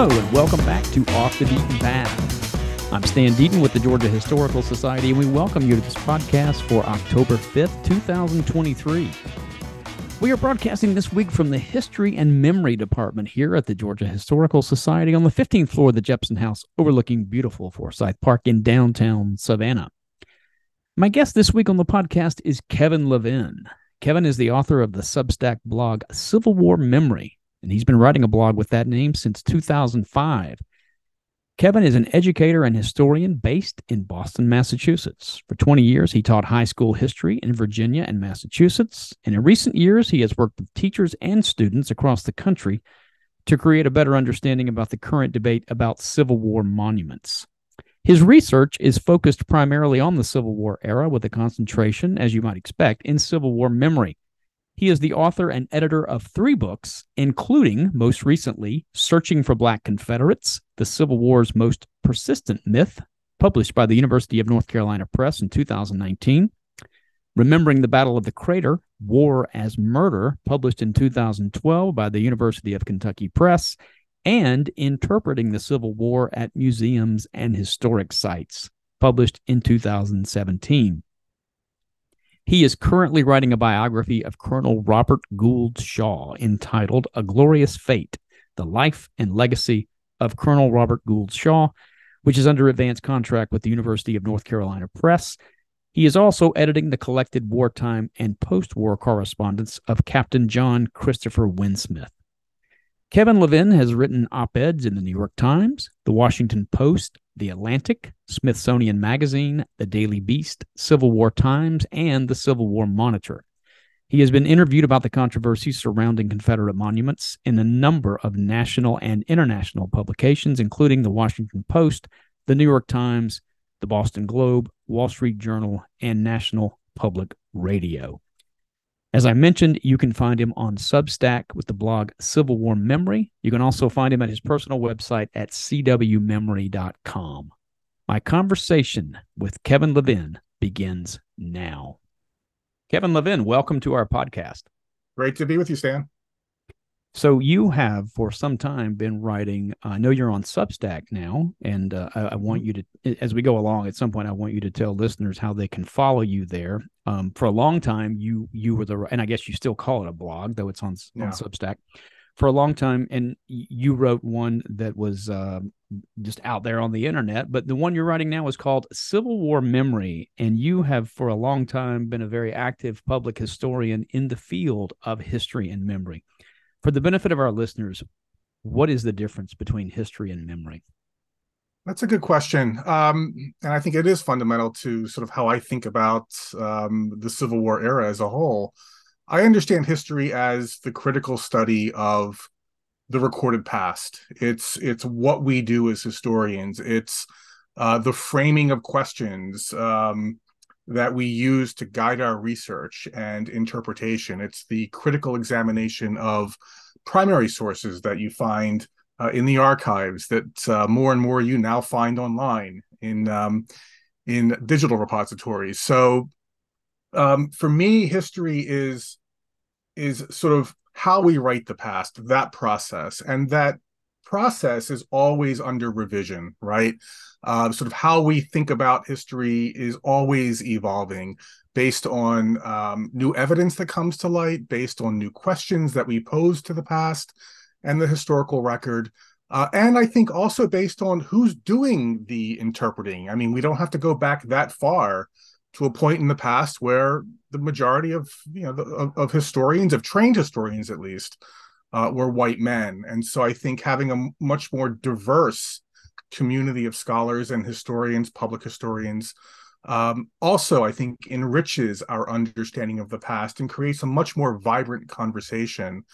Hello, and welcome back to Off the Beaten Path. I'm Stan Deaton with the Georgia Historical Society, and we welcome you to this podcast for October 5th, 2023. We are broadcasting this week from the History and Memory Department here at the Georgia Historical Society on the 15th floor of the Jepson House, overlooking beautiful Forsyth Park in downtown Savannah. My guest this week on the podcast is Kevin Levin. Kevin is the author of the Substack blog Civil War Memory, and he's been writing a blog with that name since 2005. Kevin is an educator and historian based in Boston, Massachusetts. For 20 years, he taught high school history in Virginia and Massachusetts. And in recent years, he has worked with teachers and students across the country to create a better understanding about the current debate about Civil War monuments. His research is focused primarily on the Civil War era with a concentration, as you might expect, in Civil War memory. He is the author and editor of three books, including, most recently, Searching for Black Confederates, the Civil War's Most Persistent Myth, published by the University of North Carolina Press in 2019, Remembering the Battle of the Crater, War as Murder, published in 2012 by the University of Kentucky Press, and Interpreting the Civil War at Museums and Historic Sites, published in 2017. He is currently writing a biography of Colonel Robert Gould Shaw entitled A Glorious Fate The Life and Legacy of Colonel Robert Gould Shaw, which is under advance contract with the University of North Carolina Press. He is also editing the collected wartime and post war correspondence of Captain John Christopher Winsmith. Kevin Levin has written op eds in the New York Times, the Washington Post, the Atlantic, Smithsonian Magazine, the Daily Beast, Civil War Times, and the Civil War Monitor. He has been interviewed about the controversy surrounding Confederate monuments in a number of national and international publications, including the Washington Post, the New York Times, the Boston Globe, Wall Street Journal, and National Public Radio. As I mentioned, you can find him on Substack with the blog Civil War Memory. You can also find him at his personal website at cwmemory.com. My conversation with Kevin Levin begins now. Kevin Levin, welcome to our podcast. Great to be with you, Stan. So you have for some time been writing. I know you're on Substack now, and uh, I, I, want mm-hmm. you to, as we go along, at some point, I want you to tell listeners how they can follow you there. Um, for a long time, you you were the, and I guess you still call it a blog, though it's on yeah. on Substack. For a long time, and you wrote one that was uh, just out there on the internet, but the one you're writing now is called Civil War Memory, and you have for a long time been a very active public historian in the field of history and memory for the benefit of our listeners, what is the difference between history and memory? That's a good question. Um, and I think it is fundamental to sort of how I think about um, the Civil War era as a whole. I understand history as the critical study of the recorded past. It's it's what we do as historians. It's uh, the framing of questions. Um, that we use to guide our research and interpretation. It's the critical examination of primary sources that you find uh, in the archives that uh, more and more you now find online in um, in digital repositories. So um, for me, history is is sort of how we write the past, that process, and that process is always under revision, right? Uh, sort of how we think about history is always evolving based on um, new evidence that comes to light, based on new questions that we pose to the past and the historical record. Uh, and I think also based on who's doing the interpreting. I mean, we don't have to go back that far to a point in the past where the majority of you know the, of, of, historians, of trained historians at least, uh, were white men. And so I think having a much more diverse community of scholars and historians, public historians, um, also I think enriches our understanding of the past and creates a much more vibrant conversation.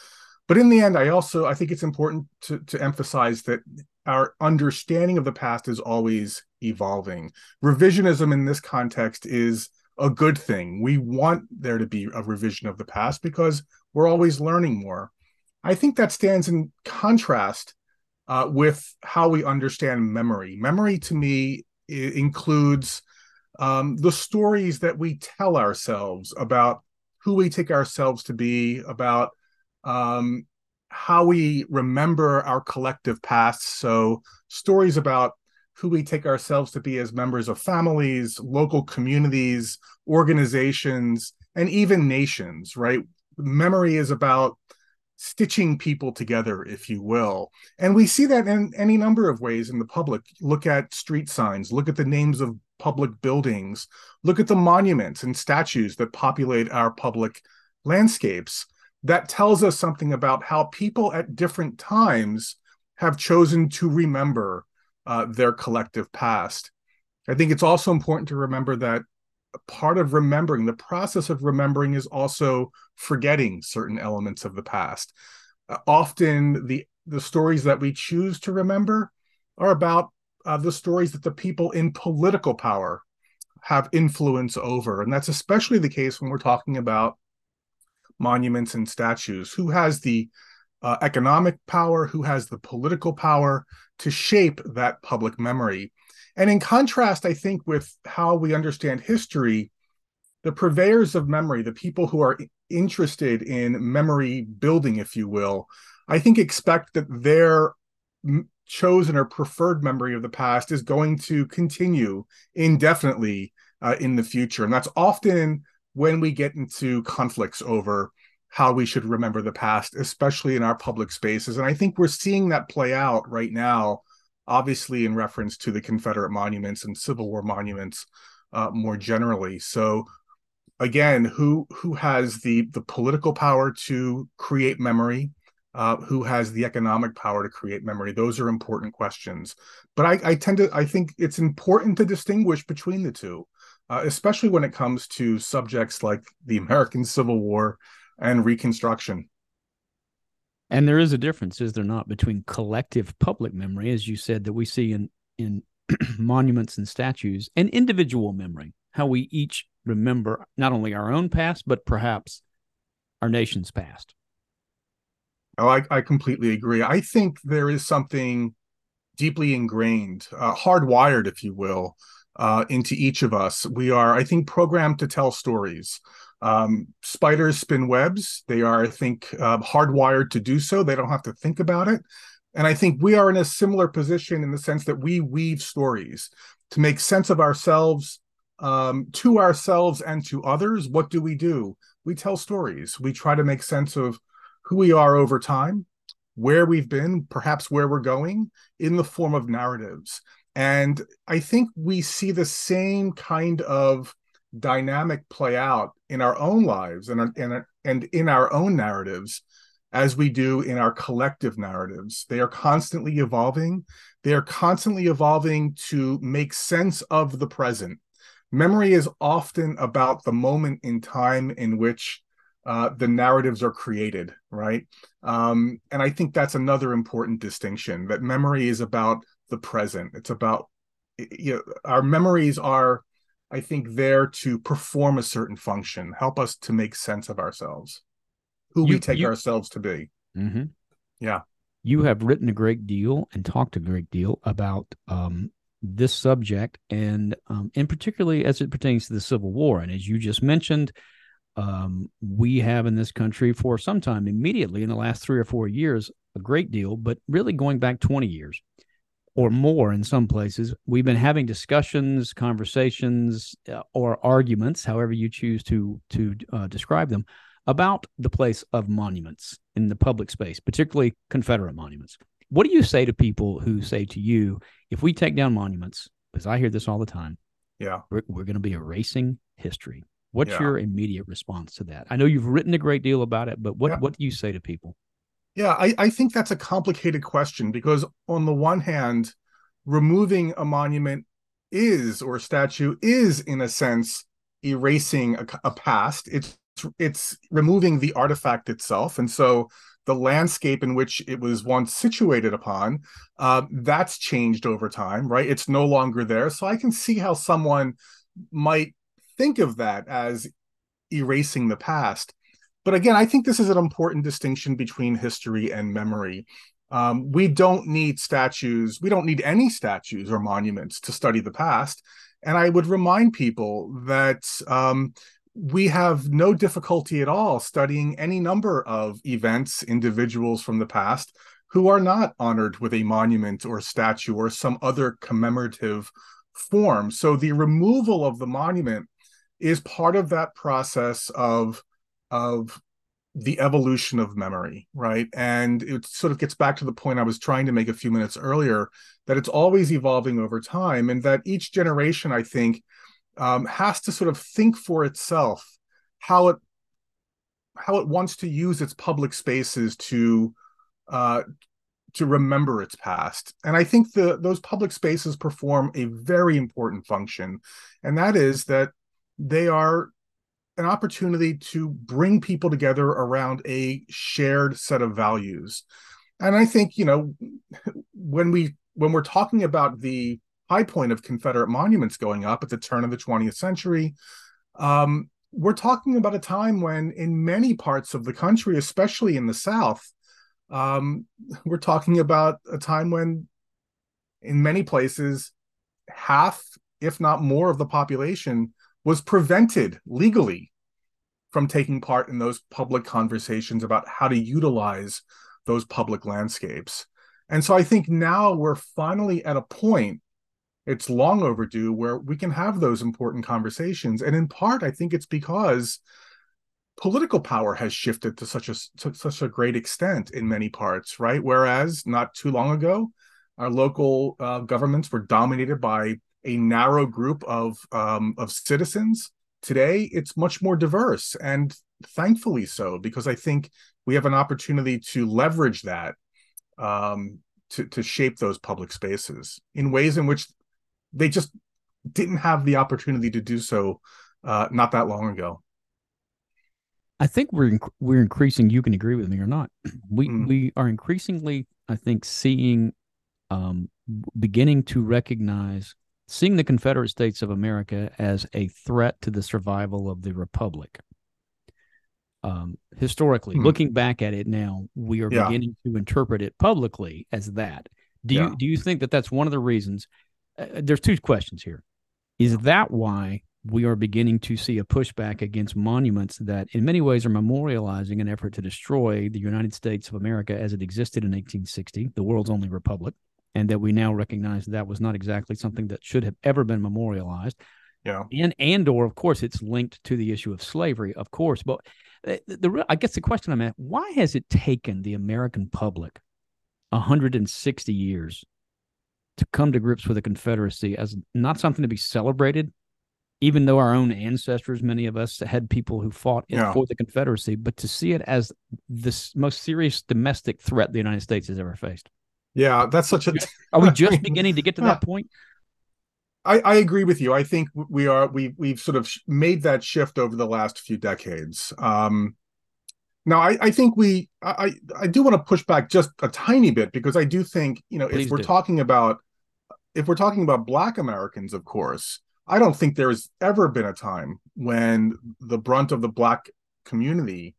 But in the end, I also I think it's important to, to emphasize that our understanding of the past is always evolving. Revisionism in this context is a good thing. We want there to be a revision of the past because we're always learning more. I think that stands in contrast uh, with how we understand memory. Memory to me includes um, the stories that we tell ourselves about who we take ourselves to be, about um, how we remember our collective past. So, stories about who we take ourselves to be as members of families, local communities, organizations, and even nations, right? Memory is about stitching people together, if you will. And we see that in any number of ways in the public. Look at street signs, look at the names of public buildings, look at the monuments and statues that populate our public landscapes. That tells us something about how people at different times have chosen to remember uh, their collective past. I think it's also important to remember that part of remembering, the process of remembering, is also forgetting certain elements of the past. Uh, often, the the stories that we choose to remember are about uh, the stories that the people in political power have influence over, and that's especially the case when we're talking about monuments and statues. Who has the uh, economic power? Who has the political power to shape that public memory? And in contrast, I think, with how we understand history, the purveyors of memory, the people who are interested in memory building, if you will, I think expect that their chosen or preferred memory of the past is going to continue indefinitely uh, in the future. And that's often when we get into conflicts over how we should remember the past, especially in our public spaces. And I think we're seeing that play out right now obviously in reference to the Confederate monuments and Civil War monuments uh, more generally. So again, who who has the the political power to create memory? Uh, who has the economic power to create memory? Those are important questions. But I, I tend to I think it's important to distinguish between the two, uh, especially when it comes to subjects like the American Civil War and Reconstruction. And there is a difference, is there not, between collective public memory, as you said, that we see in in monuments and statues, and individual memory, how we each remember not only our own past, but perhaps our nation's past. Oh, I, I completely agree. I think there is something deeply ingrained, uh, hardwired, if you will, uh, into each of us. We are, I think, programmed to tell stories. Um, spiders spin webs. They are, I think, uh, hardwired to do so. They don't have to think about it. And I think we are in a similar position in the sense that we weave stories to make sense of ourselves, um, to ourselves and to others. What do we do? We tell stories. We try to make sense of who we are over time, where we've been, perhaps where we're going, in the form of narratives. And I think we see the same kind of dynamic play out in our own lives and and and in our own narratives as we do in our collective narratives. They are constantly evolving. They are constantly evolving to make sense of the present. Memory is often about the moment in time in which uh, the narratives are created right? Um, and i think that's another important distinction that memory is about the present. It's about you know, our memories are I think, there to perform a certain function, help us to make sense of ourselves, who you, we take you, ourselves to be. Mm-hmm. Yeah. You have written a great deal and talked a great deal about um, this subject, and um, and particularly as it pertains to the Civil War. And as you just mentioned, um, we have in this country for some time, immediately in the last three or four years, a great deal, but really going back 20 years, or more in some places. We've been having discussions, conversations, uh, or arguments, however you choose to to uh, describe them, about the place of monuments in the public space, particularly Confederate monuments. What do you say to people who say to you, if we take down monuments, because I hear this all the time, yeah, we're, we're going to be erasing history. What's yeah. your immediate response to that? I know you've written a great deal about it, but what yeah. what do you say to people? Yeah, I, I think that's a complicated question because, on the one hand, removing a monument is or a statue is, in a sense, erasing a, a past. It's it's removing the artifact itself, and so the landscape in which it was once situated upon uh, that's changed over time right? It's no longer there. So i can see how someone might think of that as erasing the past but again, I think this is an important distinction between history and memory. Um, we don't need statues, we don't need any statues or monuments to study the past. And I would remind people that um, we have no difficulty at all studying any number of events, individuals from the past who are not honored with a monument or statue or some other commemorative form. So the removal of the monument is part of that process of of the evolution of memory, right? And it sort of gets back to the point I was trying to make a few minutes earlier that it's always evolving over time, and that each generation, I think, um, has to sort of think for itself how it how it wants to use its public spaces to uh, to remember its past. And I think the those public spaces perform a very important function, and that is that they are an opportunity to bring people together around a shared set of values. And I think, you know, when we when we're talking about the high point of Confederate monuments going up at the turn of the 20th century, um, we're talking about a time when, in many parts of the country, especially in the South, um, we're talking about a time when, in many places, half, if not more, of the population was prevented legally from taking part in those public conversations about how to utilize those public landscapes. And so I think now we're finally at a point, it's long overdue, where we can have those important conversations. And in part, I think it's because political power has shifted to such a to such a great extent in many parts, right? Whereas not too long ago, our local uh, governments were dominated by a narrow group of um, of citizens. Today, it's much more diverse, and thankfully so, because I think we have an opportunity to leverage that um, to to shape those public spaces in ways in which they just didn't have the opportunity to do so uh, not that long ago. I think we're we're increasing. You can agree with me or not. We mm. we are increasingly, I think, seeing, um, beginning to recognize seeing the Confederate States of America as a threat to the survival of the Republic. Um, historically, hmm. looking back at it now, we are yeah. beginning to interpret it publicly as that. Do yeah. you do you think that that's one of the reasons? Uh, there's two questions here. Is that why we are beginning to see a pushback against monuments that, in many ways, are memorializing an effort to destroy the United States of America as it existed in 1860, the world's only republic? And that we now recognize that was not exactly something that should have ever been memorialized. Yeah. And and or of course it's linked to the issue of slavery, of course. But uh, the, the I guess the question I'm at, why has it taken the American public 160 years to come to grips with the Confederacy as not something to be celebrated, even though our own ancestors, many of us, had people who fought yeah. for the Confederacy, but to see it as the most serious domestic threat the United States has ever faced? Yeah, that's such a. Are we just beginning to get to that point? I, I agree with you. I think we are we we've sort of made that shift over the last few decades. Um, now, I, I think we I I do want to push back just a tiny bit because I do think you know Please if we're do. talking about if we're talking about Black Americans, of course, I don't think there has ever been a time when the brunt of the Black community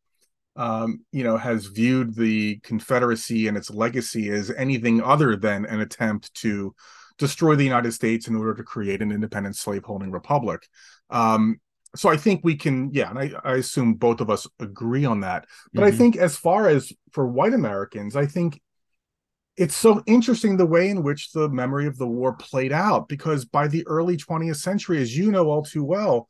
um, you know, has viewed the Confederacy and its legacy as anything other than an attempt to destroy the United States in order to create an independent slaveholding republic. Um, so I think we can, yeah, and I, I assume both of us agree on that. But mm-hmm. I think as far as for white Americans, I think it's so interesting the way in which the memory of the war played out because by the early 20th century, as you know all too well,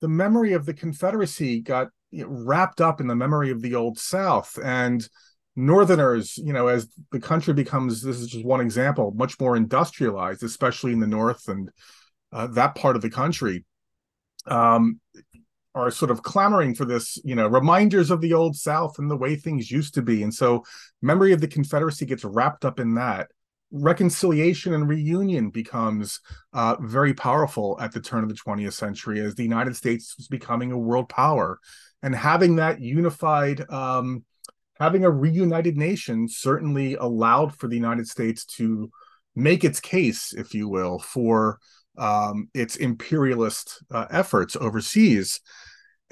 the memory of the Confederacy got wrapped up in the memory of the old South and Northerners, you know, as the country becomes, this is just one example, much more industrialized, especially in the North and uh, that part of the country, um, are sort of clamoring for this, you know, reminders of the old South and the way things used to be. And so, memory of the Confederacy gets wrapped up in that reconciliation and reunion becomes uh, very powerful at the turn of the 20th century as the United States was becoming a world power. And having that unified, um, having a reunited nation certainly allowed for the United States to make its case, if you will, for um, its imperialist uh, efforts overseas.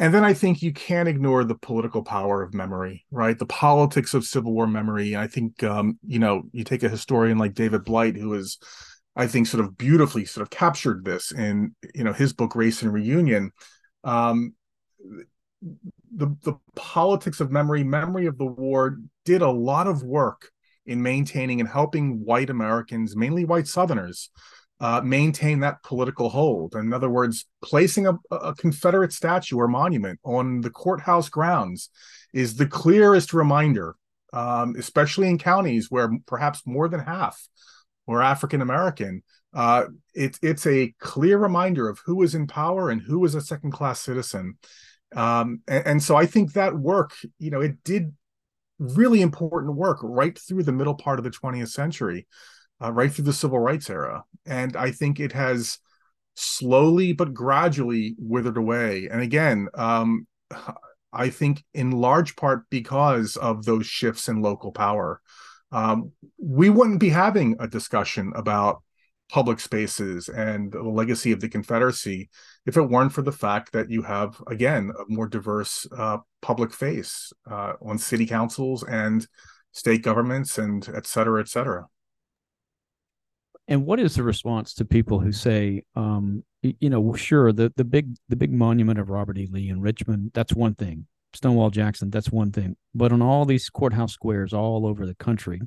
And then I think you can't ignore the political power of memory, right? The politics of Civil War memory. I think, um, you know, you take a historian like David Blight, who is, I think, sort of beautifully sort of captured this in, you know, his book Race and Reunion. Um, the the politics of memory, memory of the war, did a lot of work in maintaining and helping white Americans, mainly white Southerners, uh, maintain that political hold. In other words, placing a, a, Confederate statue or monument on the courthouse grounds is the clearest reminder, um, especially in counties where perhaps more than half were African American. Uh, it, it's a clear reminder of who is in power and who is a second class citizen. Um, and, and so I think that work, you know, it did really important work right through the middle part of the 20th century uh, right through the civil rights era. And I think it has slowly but gradually withered away. And again, um, I think in large part because of those shifts in local power. Um, we wouldn't be having a discussion about public spaces and the legacy of the Confederacy if it weren't for the fact that you have, again, a more diverse uh, public face uh, on city councils and state governments and et cetera, et cetera. And what is the response to people who say, um, you know, sure, the the big the big monument of Robert E. Lee in Richmond, that's one thing. Stonewall Jackson, that's one thing. But on all these courthouse squares all over the country,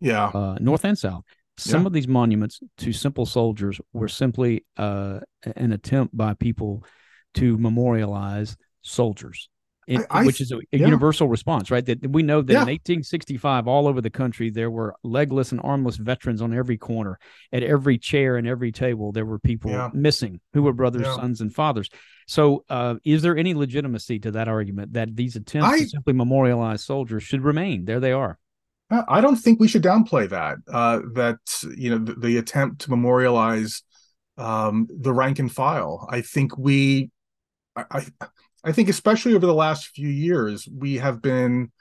yeah, uh, north and south, some yeah. of these monuments to simple soldiers were simply uh, an attempt by people to memorialize soldiers it, I, which is a, a yeah. universal response, right? That we know that yeah. in 1865, all over the country, there were legless and armless veterans on every corner, at every chair and every table. There were people yeah. missing who were brothers, sons, and fathers. So, uh, is there any legitimacy to that argument that these attempts I, to simply memorialize soldiers should remain? There they are. I don't think we should downplay that. Uh, that you know the, the attempt to memorialize um, the rank and file. I think we, I, I think especially over the last few years, we have been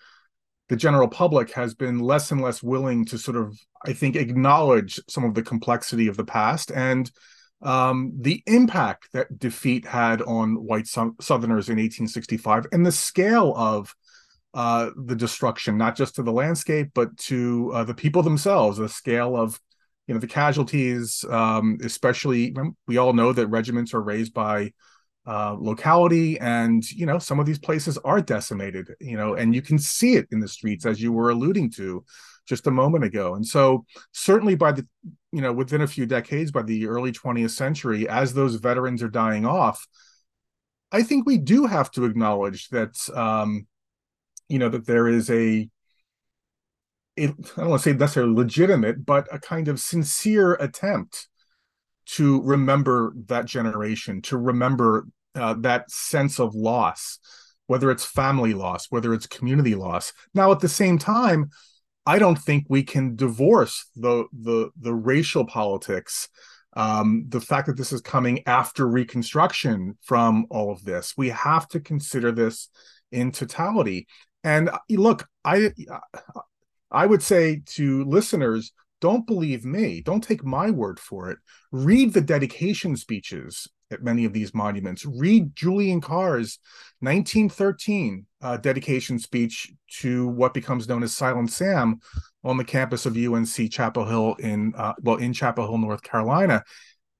the general public has been less and less willing to sort of, I think, acknowledge some of the complexity of the past and um, the impact that defeat had on white Southerners in 1865 and the scale of uh, the destruction, not just to the landscape, but to uh, the people themselves, the scale of you know the casualties, um, especially we all know that regiments are raised by uh, locality and you know some of these places are decimated you know and you can see it in the streets as you were alluding to just a moment ago. And so certainly by the you know within a few decades by the early 20th century as those veterans are dying off i think we do have to acknowledge that um you know that there is a it, I don't want to say necessarily legitimate, but a kind of sincere attempt to remember that generation, to remember uh, that sense of loss, whether it's family loss, whether it's community loss. Now, at the same time, I don't think we can divorce the the the racial politics, um, the fact that this is coming after Reconstruction from all of this. We have to consider this in totality. And uh, look, I I would say to listeners, don't believe me. Don't take my word for it. Read the dedication speeches at many of these monuments. Read Julian Carr's 1913 uh, dedication speech to what becomes known as Silent Sam on the campus of UNC Chapel Hill in uh, well in Chapel Hill, North Carolina.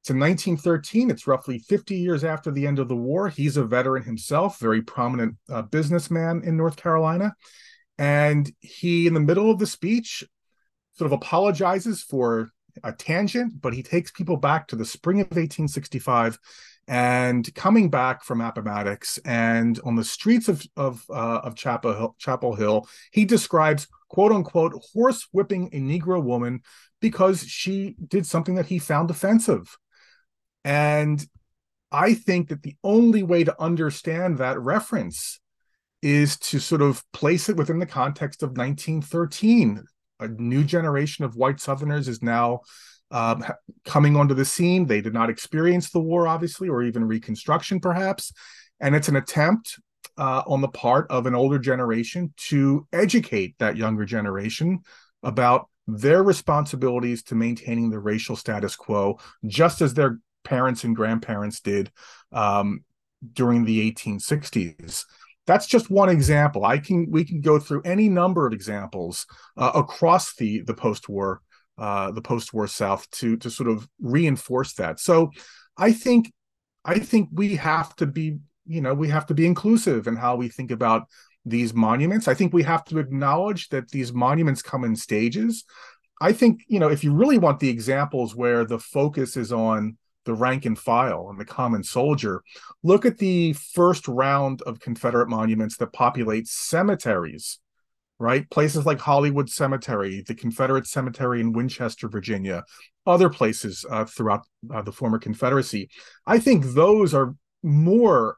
In 1913. It's roughly 50 years after the end of the war. He's a veteran himself, very prominent uh, businessman in North Carolina. And he, in the middle of the speech, sort of apologizes for a tangent, but he takes people back to the spring of 1865 and coming back from Appomattox and on the streets of of, uh, of Chapel Hill, Chapel Hill, he describes quote unquote horse whipping a Negro woman because she did something that he found offensive. And I think that the only way to understand that reference is to sort of place it within the context of 1913 a new generation of white Southerners is now um, coming onto the scene. They did not experience the war, obviously, or even Reconstruction, perhaps. And it's an attempt uh, on the part of an older generation to educate that younger generation about their responsibilities to maintaining the racial status quo, just as their parents and grandparents did um, during the 1860s that's just one example i can we can go through any number of examples uh, across the the post-war uh, the post-war south to to sort of reinforce that so i think i think we have to be you know we have to be inclusive in how we think about these monuments. I think we have to acknowledge that these monuments come in stages. I think, you know, if you really want the examples where the focus is on the rank and file and the common soldier, look at the first round of Confederate monuments that populate cemeteries, right? Places like Hollywood Cemetery, the Confederate Cemetery in Winchester, Virginia, other places uh, throughout uh, the former Confederacy. I think those are more,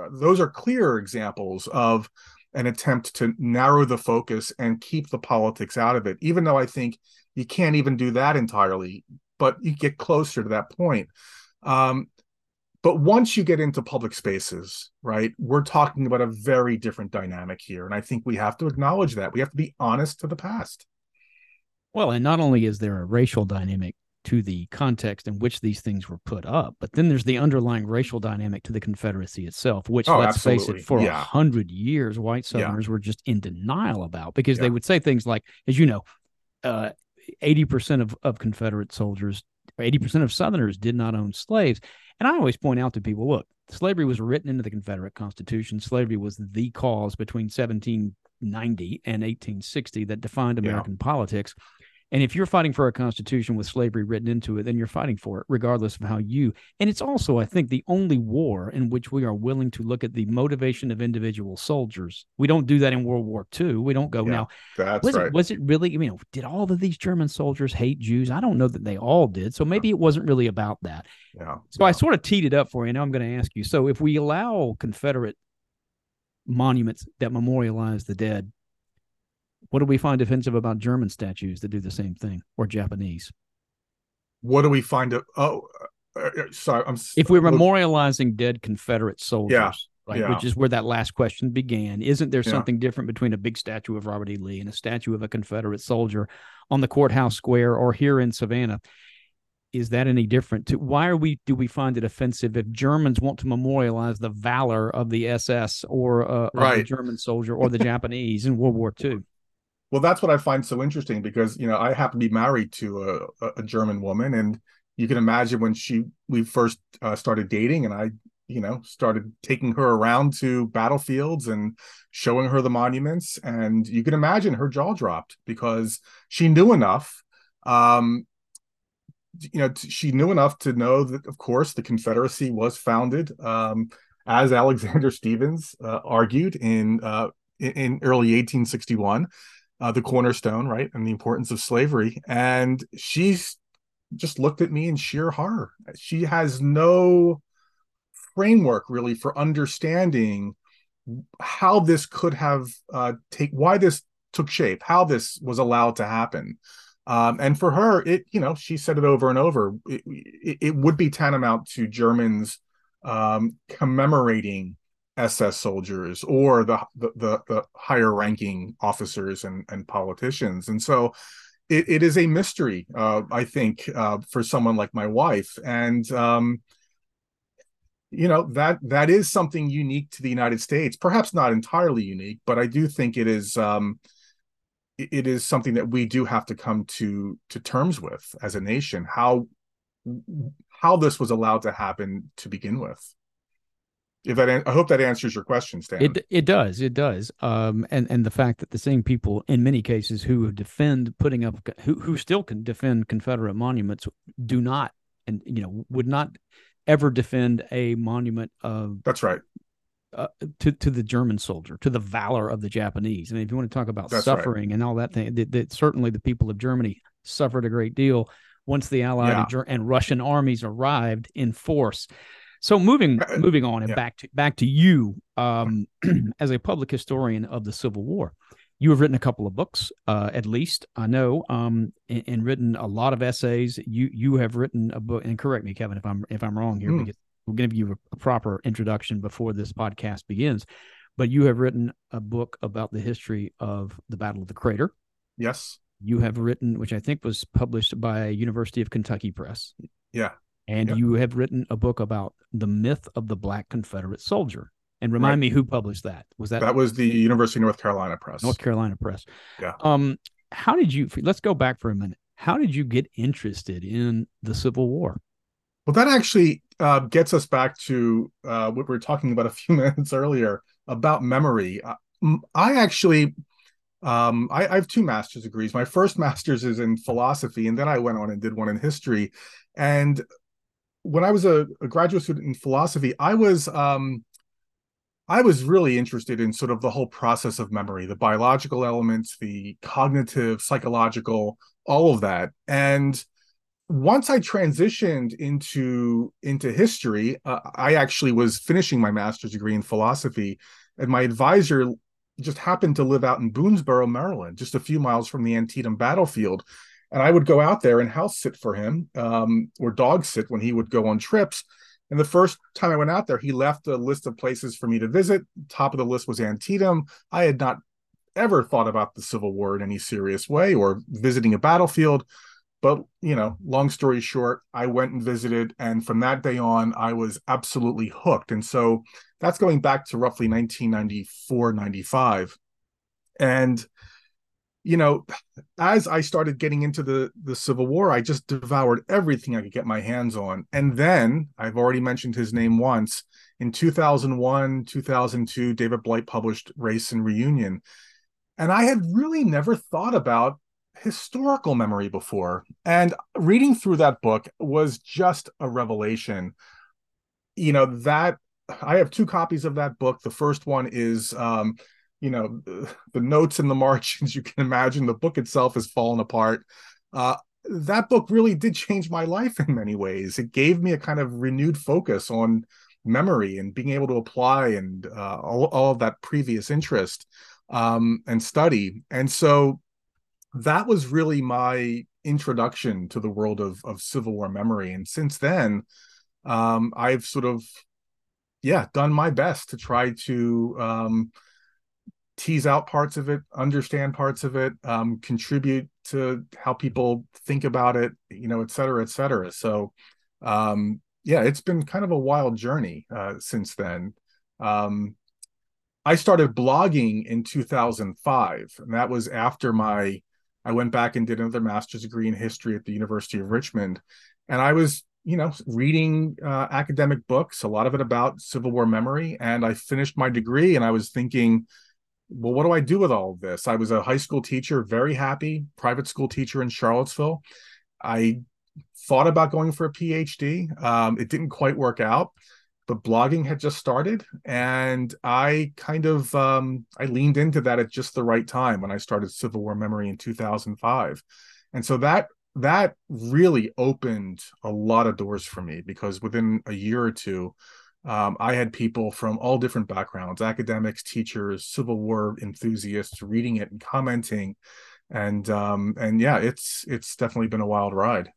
uh, those are clearer examples of an attempt to narrow the focus and keep the politics out of it, even though I think you can't even do that entirely, but you get closer to that point. Um, but once you get into public spaces, right, we're talking about a very different dynamic here. And I think we have to acknowledge that. We have to be honest to the past. Well, and not only is there a racial dynamic to the context in which these things were put up. But then there's the underlying racial dynamic to the Confederacy itself, which oh, let's absolutely. face it, for a yeah. hundred years, white Southerners yeah. were just in denial about because yeah. they would say things like, as you know, uh, 80% of, of Confederate soldiers, 80% of Southerners did not own slaves. And I always point out to people, look, slavery was written into the Confederate Constitution. Slavery was the cause between 1790 and 1860 that defined American politics. And if you're fighting for a constitution with slavery written into it, then you're fighting for it, regardless of how you. And it's also, I think, the only war in which we are willing to look at the motivation of individual soldiers. We don't do that in World War II. We don't go yeah, now. That's was right. It, was it really? I mean, did all of these German soldiers hate Jews? I don't know that they all did. So maybe it wasn't really about that. Yeah. So yeah. I sort of teed it up for you. Now I'm going to ask you. So if we allow Confederate monuments that memorialize the dead what do we find offensive about German statues that do the same thing or Japanese? What do we find? oh, uh, uh, sorry. I'm, if we're memorializing dead Confederate soldiers, yeah, right, yeah. which is where that last question began, isn't there something yeah. different between a big statue of Robert E. Lee and a statue of a Confederate soldier on the courthouse square or here in Savannah? Is that any different? To why are we do we find it offensive if Germans want to memorialize the valor of the SS or, uh, right. the German soldier or the Japanese in World War II? Well, that's what I find so interesting because you know I happen to be married to a, a German woman, and you can imagine when she we first uh, started dating, and I you know started taking her around to battlefields and showing her the monuments, and you can imagine her jaw dropped because she knew enough. Um, you know, t- she knew enough to know that, of course, the Confederacy was founded, um, as Alexander Stephens uh, argued in uh, in early 1861 uh, the cornerstone, right, and the importance of slavery. And she's just looked at me in sheer horror. She has no framework really for understanding how this could have uh, take why this took shape, how this was allowed to happen. Um, and for her, it you know she said it over and over. It, it, it would be tantamount to Germans um, commemorating SS soldiers or the the, the higher ranking officers and, and politicians. And so it, it is a mystery, uh, I think, uh, for someone like my wife. And um, you know that that is something unique to the United States. Perhaps not entirely unique, but I do think it is um, it is something that we do have to come to to terms with as a nation. How how this was allowed to happen to begin with. If that, I hope that answers your question, Stan. It it does, it does. Um, and and the fact that the same people, in many cases, who defend putting up, who who still can defend Confederate monuments, do not, and you know, would not ever defend a monument of. That's right. Uh, to to the German soldier, to the valor of the Japanese. I mean, if you want to talk about That's suffering right. and all that thing, that, that certainly the people of Germany suffered a great deal once the Allied yeah. and, and Russian armies arrived in force. So moving moving on and yeah. back to back to you um, as a public historian of the Civil War. You have written a couple of books, uh, at least I know, um, and, and, written a lot of essays. You you have written a book, and correct me, Kevin, if I'm if I'm wrong here, mm. because we're going to give you a proper introduction before this podcast begins. But you have written a book about the history of the Battle of the Crater. Yes. You have written, which I think was published by University of Kentucky Press. Yeah and yep. you have written a book about the myth of the Black Confederate soldier. And remind right. me who published that? Was that that was the University of North Carolina Press? North Carolina Press. Yeah. Um, how did you? Let's go back for a minute. How did you get interested in the Civil War? Well, that actually uh, gets us back to uh, what we were talking about a few minutes earlier about memory. Uh, I actually, um, I, I, have two master's degrees. My first master's is in philosophy, and then I went on and did one in history. And when I was a, a graduate student in philosophy, I was um, I was really interested in sort of the whole process of memory, the biological elements, the cognitive, psychological, all of that. And once I transitioned into into history, uh, I actually was finishing my master's degree in philosophy, and my advisor just happened to live out in Boonsboro, Maryland, just a few miles from the Antietam battlefield. And I would go out there and house sit for him, um, or dog sit when he would go on trips. And the first time I went out there, he left a list of places for me to visit. Top of the list was Antietam. I had not ever thought about the Civil War in any serious way or visiting a battlefield. But, you know, long story short, I went and visited. And from that day on, I was absolutely hooked. And so that's going back to roughly 1994, 95. And you know, as I started getting into the the Civil War, I just devoured everything I could get my hands on. And then I've already mentioned his name once. In 2001, 2002, David Blight published Race and Reunion. And I had really never thought about historical memory before. And reading through that book was just a revelation. You know, that I have two copies of that book. The first one is um, you know the notes and the margins you can imagine the book itself has fallen apart. Uh, that book really did change my life in many ways. It gave me a kind of renewed focus on memory and being able to apply and uh, all, all of that previous interest um, and study. And so that was really my introduction to the world of, of civil war memory. And since then um, i've sort of yeah done my best to try to um, tease out parts of it, understand parts of it, um, contribute to how people think about it, you know, et cetera, et cetera. So, um, yeah, it's been kind of a wild journey uh, since then. Um, I started blogging in 2005, and that was after my I went back and did another master's degree in history at the University of Richmond, and I was you know reading uh, academic books, a lot of it about Civil War memory, and I finished my degree, and I was thinking well, what do I do with all of this? I was a high school teacher, very happy, private school teacher in Charlottesville. I thought about going for a PhD. Um, it didn't quite work out, but blogging had just started, and I kind of um, I leaned into that at just the right time when I started Civil War Memory in 2005, and so that that really opened a lot of doors for me because within a year or two um, I had people from all different backgrounds academics, teachers, Civil War enthusiasts reading it and commenting. And um, and yeah, it's it's definitely been a wild ride.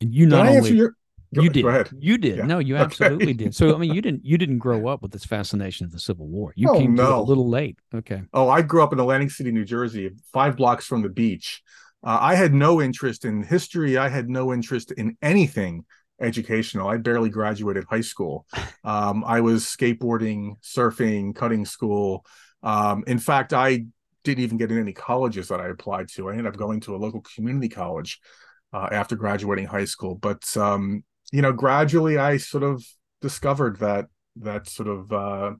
And you not only your, go, you did go ahead. you did yeah. no you absolutely okay. did. So I mean you didn't you didn't grow up with this fascination of the Civil War. You oh, came no. a little late. Okay. Oh, I grew up in Atlantic City, New Jersey, five blocks from the beach. Uh, I had no interest in history. I had no interest in anything educational. I barely graduated high school. Um, I was skateboarding, surfing, cutting school. Um, in fact, I didn't even get in any colleges that I applied to. I ended up going to a local community college uh, after graduating high school. But um, you know, gradually, I sort of discovered that that sort of uh,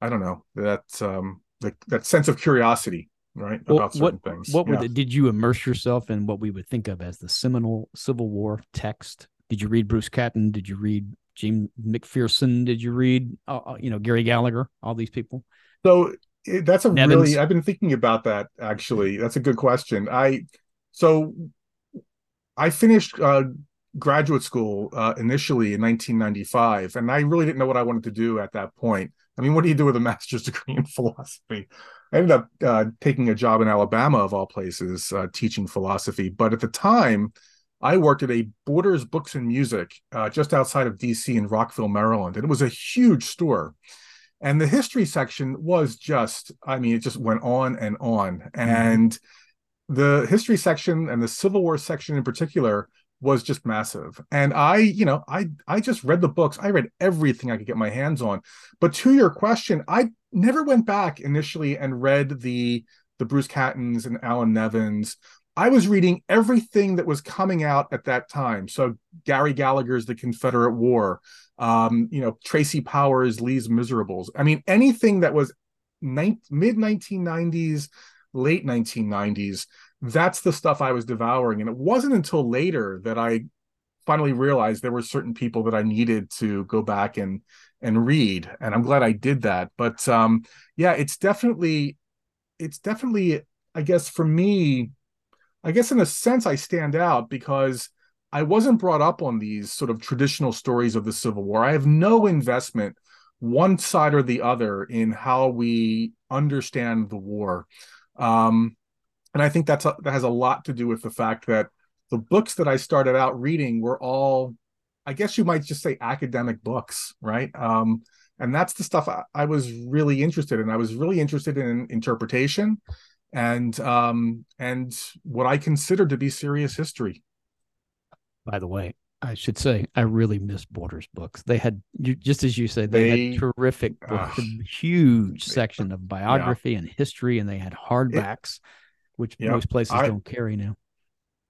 I don't know that um, the, that sense of curiosity right well, about certain what, things. What yeah. did you immerse yourself in what we would think of as the seminal Civil War text did you read Bruce Catton? Did you read Jim McPherson? Did you read, uh, uh, you know, Gary Gallagher? All these people. So eh, that's a Nevins. really. I've been thinking about that actually. That's a good question. I so I finished uh, graduate school uh, initially in 1995, and I really didn't know what I wanted to do at that point. I mean, what do you do with a master's degree in philosophy? I ended up uh, taking a job in Alabama, of all places, uh, teaching philosophy. But at the time, I worked at a Borders Books and Music uh, just outside of DC in Rockville, Maryland. And it was a huge store. And the history section was just, I mean, it just went on and on. Mm-hmm. And the history section and the Civil War section in particular was just massive. And I, you know, I I just read the books. I read everything I could get my hands on. But to your question, I never went back initially and read the the Bruce Cattons and Allan Nevins I was reading everything that was coming out at that time. So Gary Gallagher's The Confederate War, um, you know, Tracy Powers, Lee's Miserables. I mean, anything that was mid 1990s, late 1990s, that's the stuff I was devouring. And it wasn't until later that I finally realized there were certain people that I needed to go back and and read. And I'm glad I did that. But um, yeah, it's definitely, it's definitely, I guess for me, I guess in a sense I stand out because I wasn't brought up on these sort of traditional stories of the Civil War. I have no investment one side or the other in how we understand the war. Um, and I think that's a, that has a lot to do with the fact that the books that I started out reading were all, I guess you might just say academic books, right? Um, and that's the stuff I, I was really interested in. I was really interested in interpretation and um, and what I consider to be serious history. By the way, I should say I really miss Borders books. They had just as you said, they, they had terrific books, uh, huge section of biography yeah. and history, and they had hardbacks, it, which yeah, most places I, don't carry now.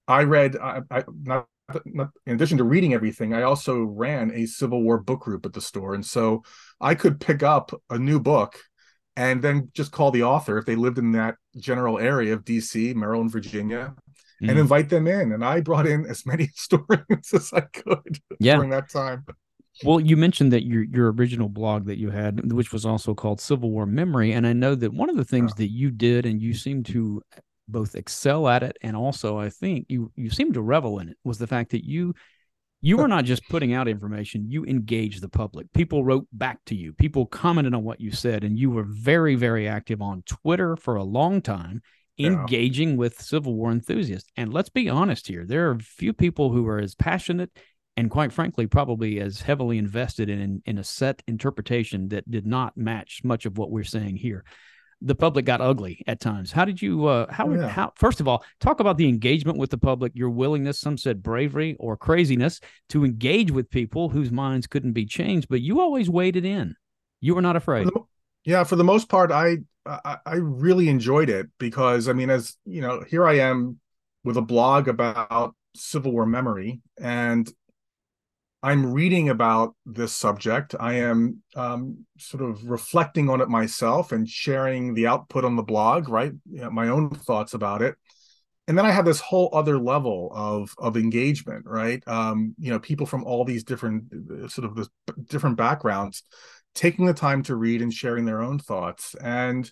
I read, I, I not, not, in addition to reading everything, I also ran a Civil War book group at the store, and so I could pick up a new book and then just call the author if they lived in that general area of DC, Maryland, Virginia, mm. and invite them in. And I brought in as many historians as I could yeah. during that time. Well, you mentioned that your your original blog that you had, which was also called Civil War Memory, and I know that one of the things yeah. that you did, and you seem to both excel at it, and also I think you you seem to revel in it, was the fact that you you were not just putting out information, you engaged the public. People wrote back to you, people commented on what you said, and you were very, very active on Twitter for a long time, yeah. engaging with Civil War enthusiasts. And let's be honest here, there are few people who are as passionate and, quite frankly, probably as heavily invested in, in a set interpretation that did not match much of what we're saying here the public got ugly at times. How did you uh how oh, yeah. how first of all, talk about the engagement with the public, your willingness, some said bravery or craziness to engage with people whose minds couldn't be changed, but you always waded in. You were not afraid. Yeah, for the most part I I, I really enjoyed it because I mean as, you know, here I am with a blog about Civil War memory and I'm reading about this subject. I am um, sort of reflecting on it myself and sharing the output on the blog, right? You know, my own thoughts about it. And then I have this whole other level of of engagement, right? Um, you know, people from all these different uh, sort of the different backgrounds taking the time to read and sharing their own thoughts. And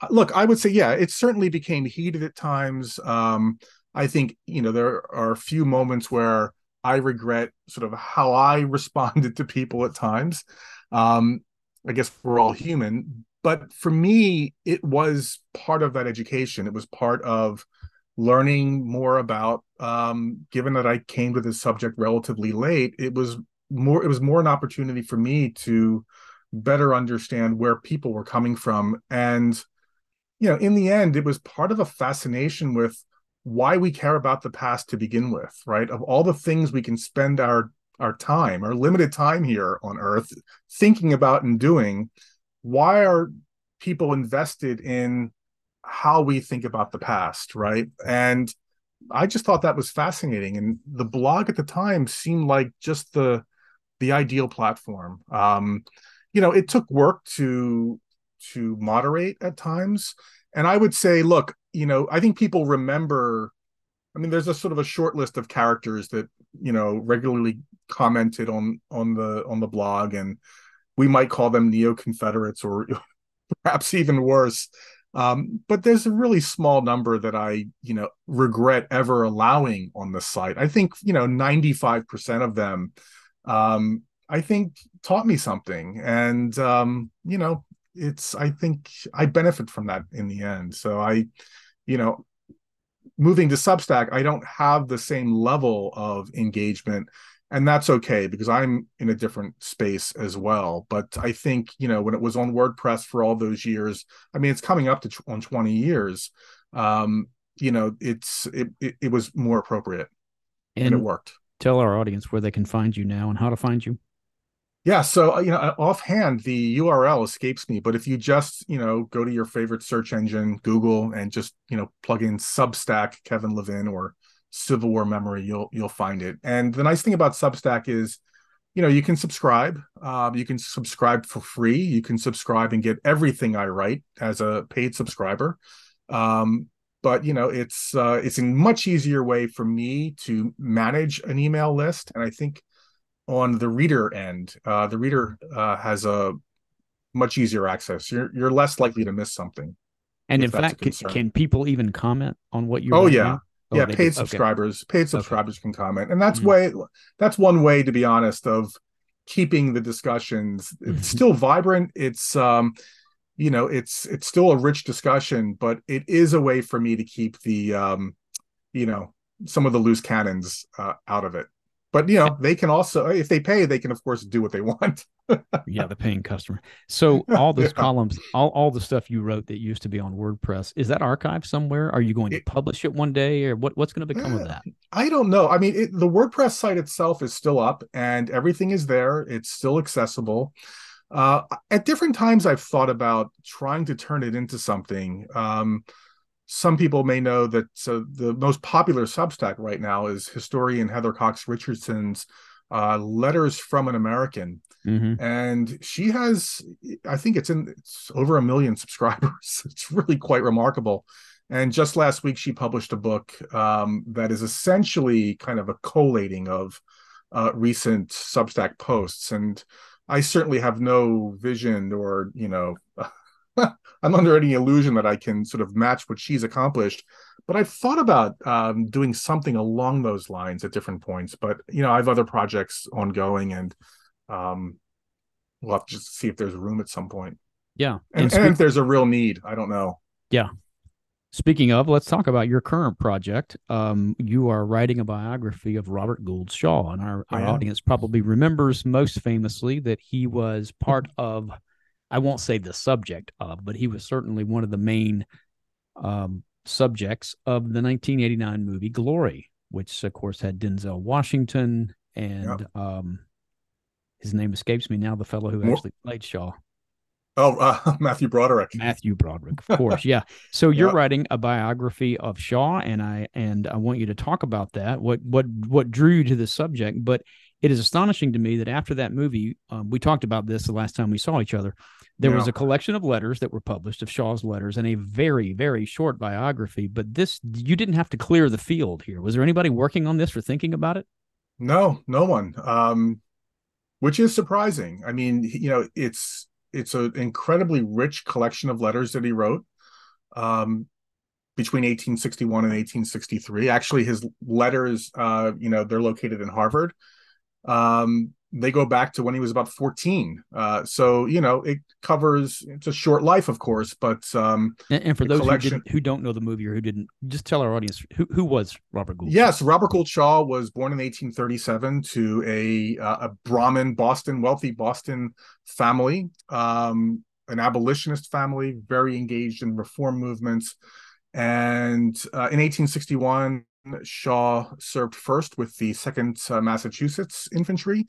uh, look, I would say, yeah, it certainly became heated at times. Um, I think you know there are a few moments where I regret sort of how I responded to people at times. Um, I guess we're all human, but for me, it was part of that education. It was part of learning more about. Um, given that I came to this subject relatively late, it was more. It was more an opportunity for me to better understand where people were coming from, and you know, in the end, it was part of a fascination with why we care about the past to begin with, right? Of all the things we can spend our our time, our limited time here on earth thinking about and doing, why are people invested in how we think about the past, right? And I just thought that was fascinating and the blog at the time seemed like just the the ideal platform. Um you know, it took work to to moderate at times and I would say, look, you know, I think people remember. I mean, there's a sort of a short list of characters that you know regularly commented on on the on the blog, and we might call them neo Confederates or perhaps even worse. Um, but there's a really small number that I, you know, regret ever allowing on the site. I think, you know, 95% of them, um, I think taught me something. And, um, you know, it's i think i benefit from that in the end so i you know moving to substack i don't have the same level of engagement and that's okay because i'm in a different space as well. But i think you know when it was on wordpress for all those years i mean it's coming up to t- on 20 years um you know it's it, it, it was more appropriate and, and it worked. tell our audience where they can find you now and how to find you Yeah, so uh, you know, offhand, the URL escapes me. But if you just you know go to your favorite search engine, Google, and just you know plug in Substack Kevin Levin or Civil War Memory, you'll you'll find it. And the nice thing about Substack is, you know, you can subscribe. Um, you can subscribe for free. You can subscribe and get everything I write as a paid subscriber. Um, but you know, it's uh, it's a much easier way for me to manage an email list, and I think on the reader end, uh, the reader uh, has a much easier access. You're you're less likely to miss something. And in fact, can, can, people even comment on what you're? Oh yeah, oh, yeah. Paid subscribers, okay. paid subscribers okay. can comment, and that's mm-hmm. way that's one way to be honest of keeping the discussions. It's mm-hmm. still vibrant. It's um, you know, it's it's still a rich discussion, but it is a way for me to keep the um, you know, some of the loose cannons uh, out of it but you know they can also if they pay they can of course do what they want. Yeah the paying customer. So all those yeah. columns all, all the stuff you wrote that used to be on wordpress is that archived somewhere? Are you going to it, publish it one day or what, what's going to become uh, of that? I don't know. I mean it, the wordpress site itself is still up and everything is there. It's still accessible. Uh, at different times i've thought about trying to turn it into something. Um, some people may know that so the most popular Substack right now is historian Heather Cox Richardson's uh, "Letters from an American," mm-hmm. and she has, I think it's in it's over a million subscribers. It's really quite remarkable. And just last week, she published a book um, that is essentially kind of a collating of uh, recent Substack posts. And I certainly have no vision or you know I'm under any illusion that I can sort of match what she's accomplished. But I've thought about um, doing something along those lines at different points. But you know, I have other projects ongoing, and um, we'll have to just see if there's room at some point. Yeah, and, and, and if there's a real need, I don't know. Yeah. Speaking of, let's talk about your current project. Um, you are writing a biography of Robert Gould Shaw, and our, our audience probably remembers most famously that he was part of I won't say the subject of, but he was certainly one of the main um, subjects of the 1989 movie Glory, which of course had Denzel Washington and yep. um, his name escapes me now. The fellow who actually played Shaw. Oh, uh, Matthew Broderick. Matthew Broderick, of course, yeah. So you're yep. writing a biography of Shaw, and I and I want you to talk about that. What what what drew you to the subject? But it is astonishing to me that after that movie, um, we talked about this the last time we saw each other. There yeah. was a collection of letters that were published of Shaw's letters and a very, very short biography. But this, you didn't have to clear the field here. Was there anybody working on this or thinking about it? No, no one. Um, which is surprising. I mean, you know, it's it's an incredibly rich collection of letters that he wrote um, between 1861 and 1863. Actually, his letters, uh, you know, they're located in Harvard. Um, they go back to when he was about 14 uh, so you know it covers it's a short life of course but um and, and for those collection... who, who, don't know the movie or who didn't just tell our audience who, who was robert gould? Yes robert gould shaw was born in 1837 to a uh, a brahmin boston wealthy boston family um an abolitionist family very engaged in reform movements. And uh, in 1861 Shaw served first with the 2nd uh, Massachusetts Infantry,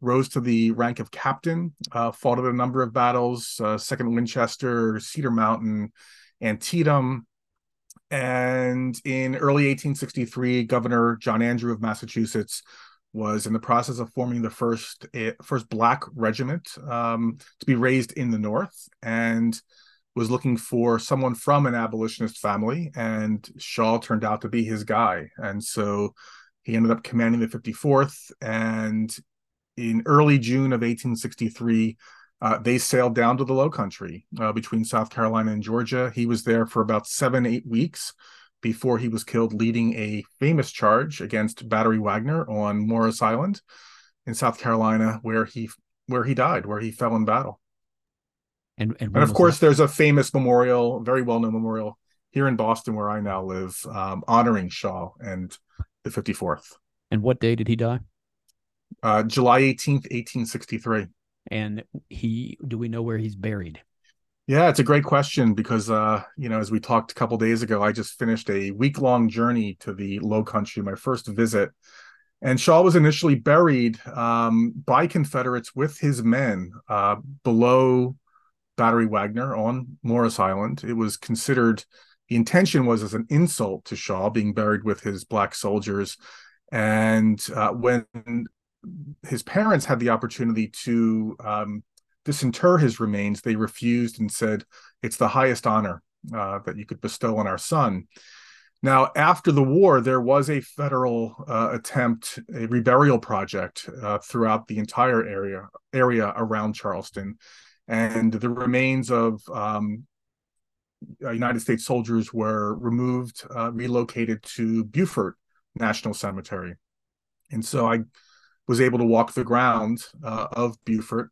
rose to the rank of captain, uh, fought at a number of battles, uh, Second Winchester, Cedar Mountain, Antietam. And in early 1863, Governor John Andrew of Massachusetts was in the process of forming the first eh, first black regiment um, to be raised in the North, and was looking for someone from an abolitionist family. And Shaw turned out to be his guy, and so he ended up commanding the 54th and in early June of 1863, uh, they sailed down to the low country uh, between South Carolina and Georgia. He was there for about seven, eight weeks before he was killed leading a famous charge against Battery Wagner on Morris Island in South Carolina, where he where he died, where he fell in battle. And and, and of course, that? there's a famous memorial, very well known memorial here in Boston, where I now live, um, honoring Shaw and the 54th. And what day did he die? Uh, July 18th, 1863. And he, do we know where he's buried? Yeah, it's a great question because, uh, you know, as we talked a couple days ago, I just finished a week long journey to the Low Country, my first visit. And Shaw was initially buried um, by Confederates with his men uh, below Battery Wagner on Morris Island. It was considered, the intention was as an insult to Shaw being buried with his black soldiers. And uh, when his parents had the opportunity to um, disinter his remains, they refused and said, It's the highest honor uh, that you could bestow on our son. Now, after the war, there was a federal uh, attempt, a reburial project uh, throughout the entire area area around Charleston, and the remains of um, uh, United States soldiers were removed, uh, relocated to Beaufort National Cemetery, and so I was able to walk the ground uh, of Beaufort,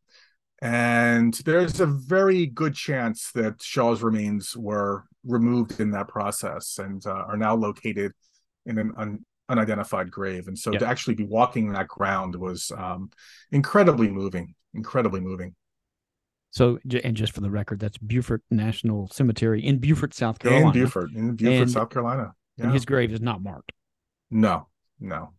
and there's a very good chance that Shaw's remains were removed in that process and uh, are now located in an un- unidentified grave. And so yeah. to actually be walking that ground was um, incredibly moving, incredibly moving. So, and just for the record, that's Beaufort National Cemetery in Beaufort, South Carolina. In Beaufort, in Beaufort, and, South Carolina. Yeah. And his grave is not marked. No, no.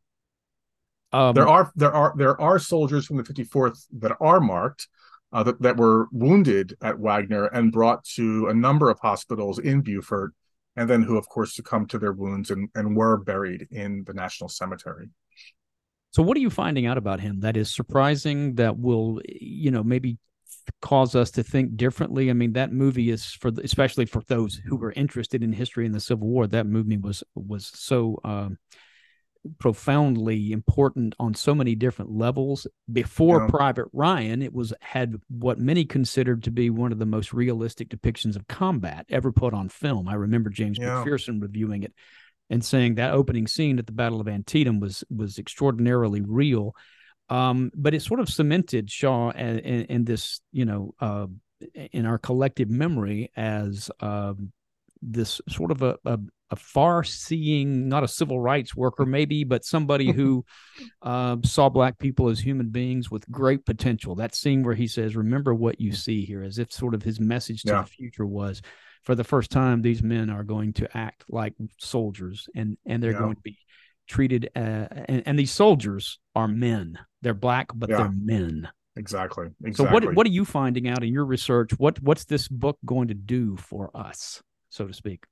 Um, there are there are there are soldiers from the 54th that are marked uh, that, that were wounded at Wagner and brought to a number of hospitals in Beaufort, and then who, of course, succumbed to their wounds and, and were buried in the National Cemetery. So, what are you finding out about him that is surprising that will, you know, maybe cause us to think differently? I mean, that movie is for, especially for those who were interested in history in the Civil War. That movie was was so um, profoundly important on so many different levels. Before yeah. Private Ryan, it was had what many considered to be one of the most realistic depictions of combat ever put on film. I remember James yeah. McPherson reviewing it and saying that opening scene at the Battle of Antietam was was extraordinarily real. Um, but it sort of cemented Shaw in, in, in this, you know, uh, in our collective memory as um, this sort of a, a, a far seeing, not a civil rights worker, maybe, but somebody who uh, saw black people as human beings with great potential. That scene where he says, Remember what you see here, as if sort of his message to yeah. the future was for the first time, these men are going to act like soldiers and, and they're yeah. going to be treated, uh, and, and, these soldiers are men. They're black, but yeah. they're men. Exactly. exactly. So what what are you finding out in your research? What what's this book going to do for us, so to speak?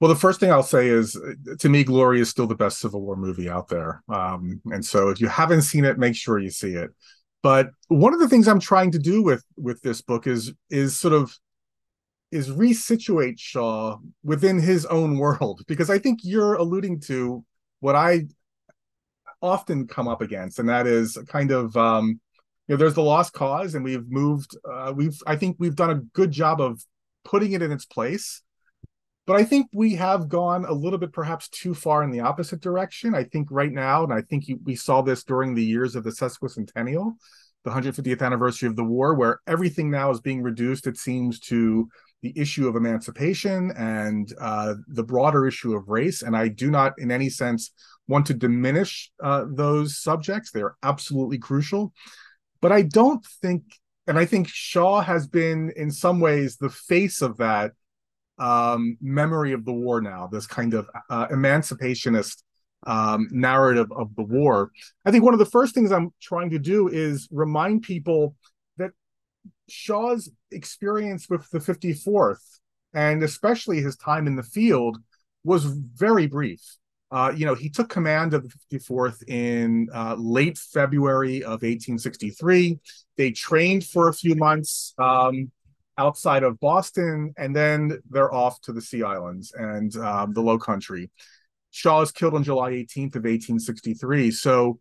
Well, the first thing I'll say is, to me, Glory is still the best Civil War movie out there. Um, and so, if you haven't seen it, make sure you see it. But one of the things I'm trying to do with with this book is is sort of is resituate Shaw within his own world because I think you're alluding to what I often come up against, and that is kind of um, you know, there's the lost cause, and we've moved. Uh, we've I think we've done a good job of putting it in its place but I think we have gone a little bit perhaps too far in the opposite direction. I think right now, and I think you, we saw this during the years of the sesquicentennial, the 150th anniversary of the war, where everything now is being reduced, it seems, to the issue of emancipation and uh, the broader issue of race. And I do not, in any sense, want to diminish uh, those subjects. They are absolutely crucial. But I don't think, and I think Shaw has been, in some ways, the face of that um, memory of the war now, this kind of uh, emancipationist um, narrative of the war. I think one of the first things I'm trying to do is remind people that Shaw's experience with the 54th, and especially his time in the field, was very brief. Uh, you know, he took command of the 54th in uh, late February of 1863. They trained for a few months. Um, outside of Boston, and then they're off to the Sea Islands and um, the Low Country. Shaw is killed on July 18th of 1863. So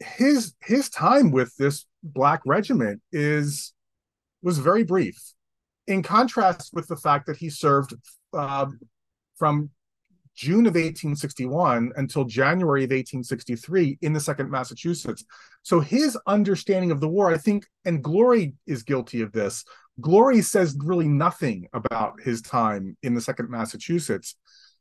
his his time with this black regiment is was very brief, in contrast with the fact that he served uh, from June of 1861 until January of 1863 in the Second Massachusetts. So his understanding of the war, I think, and Glory is guilty of this. Glory says really nothing about his time in the Second Massachusetts,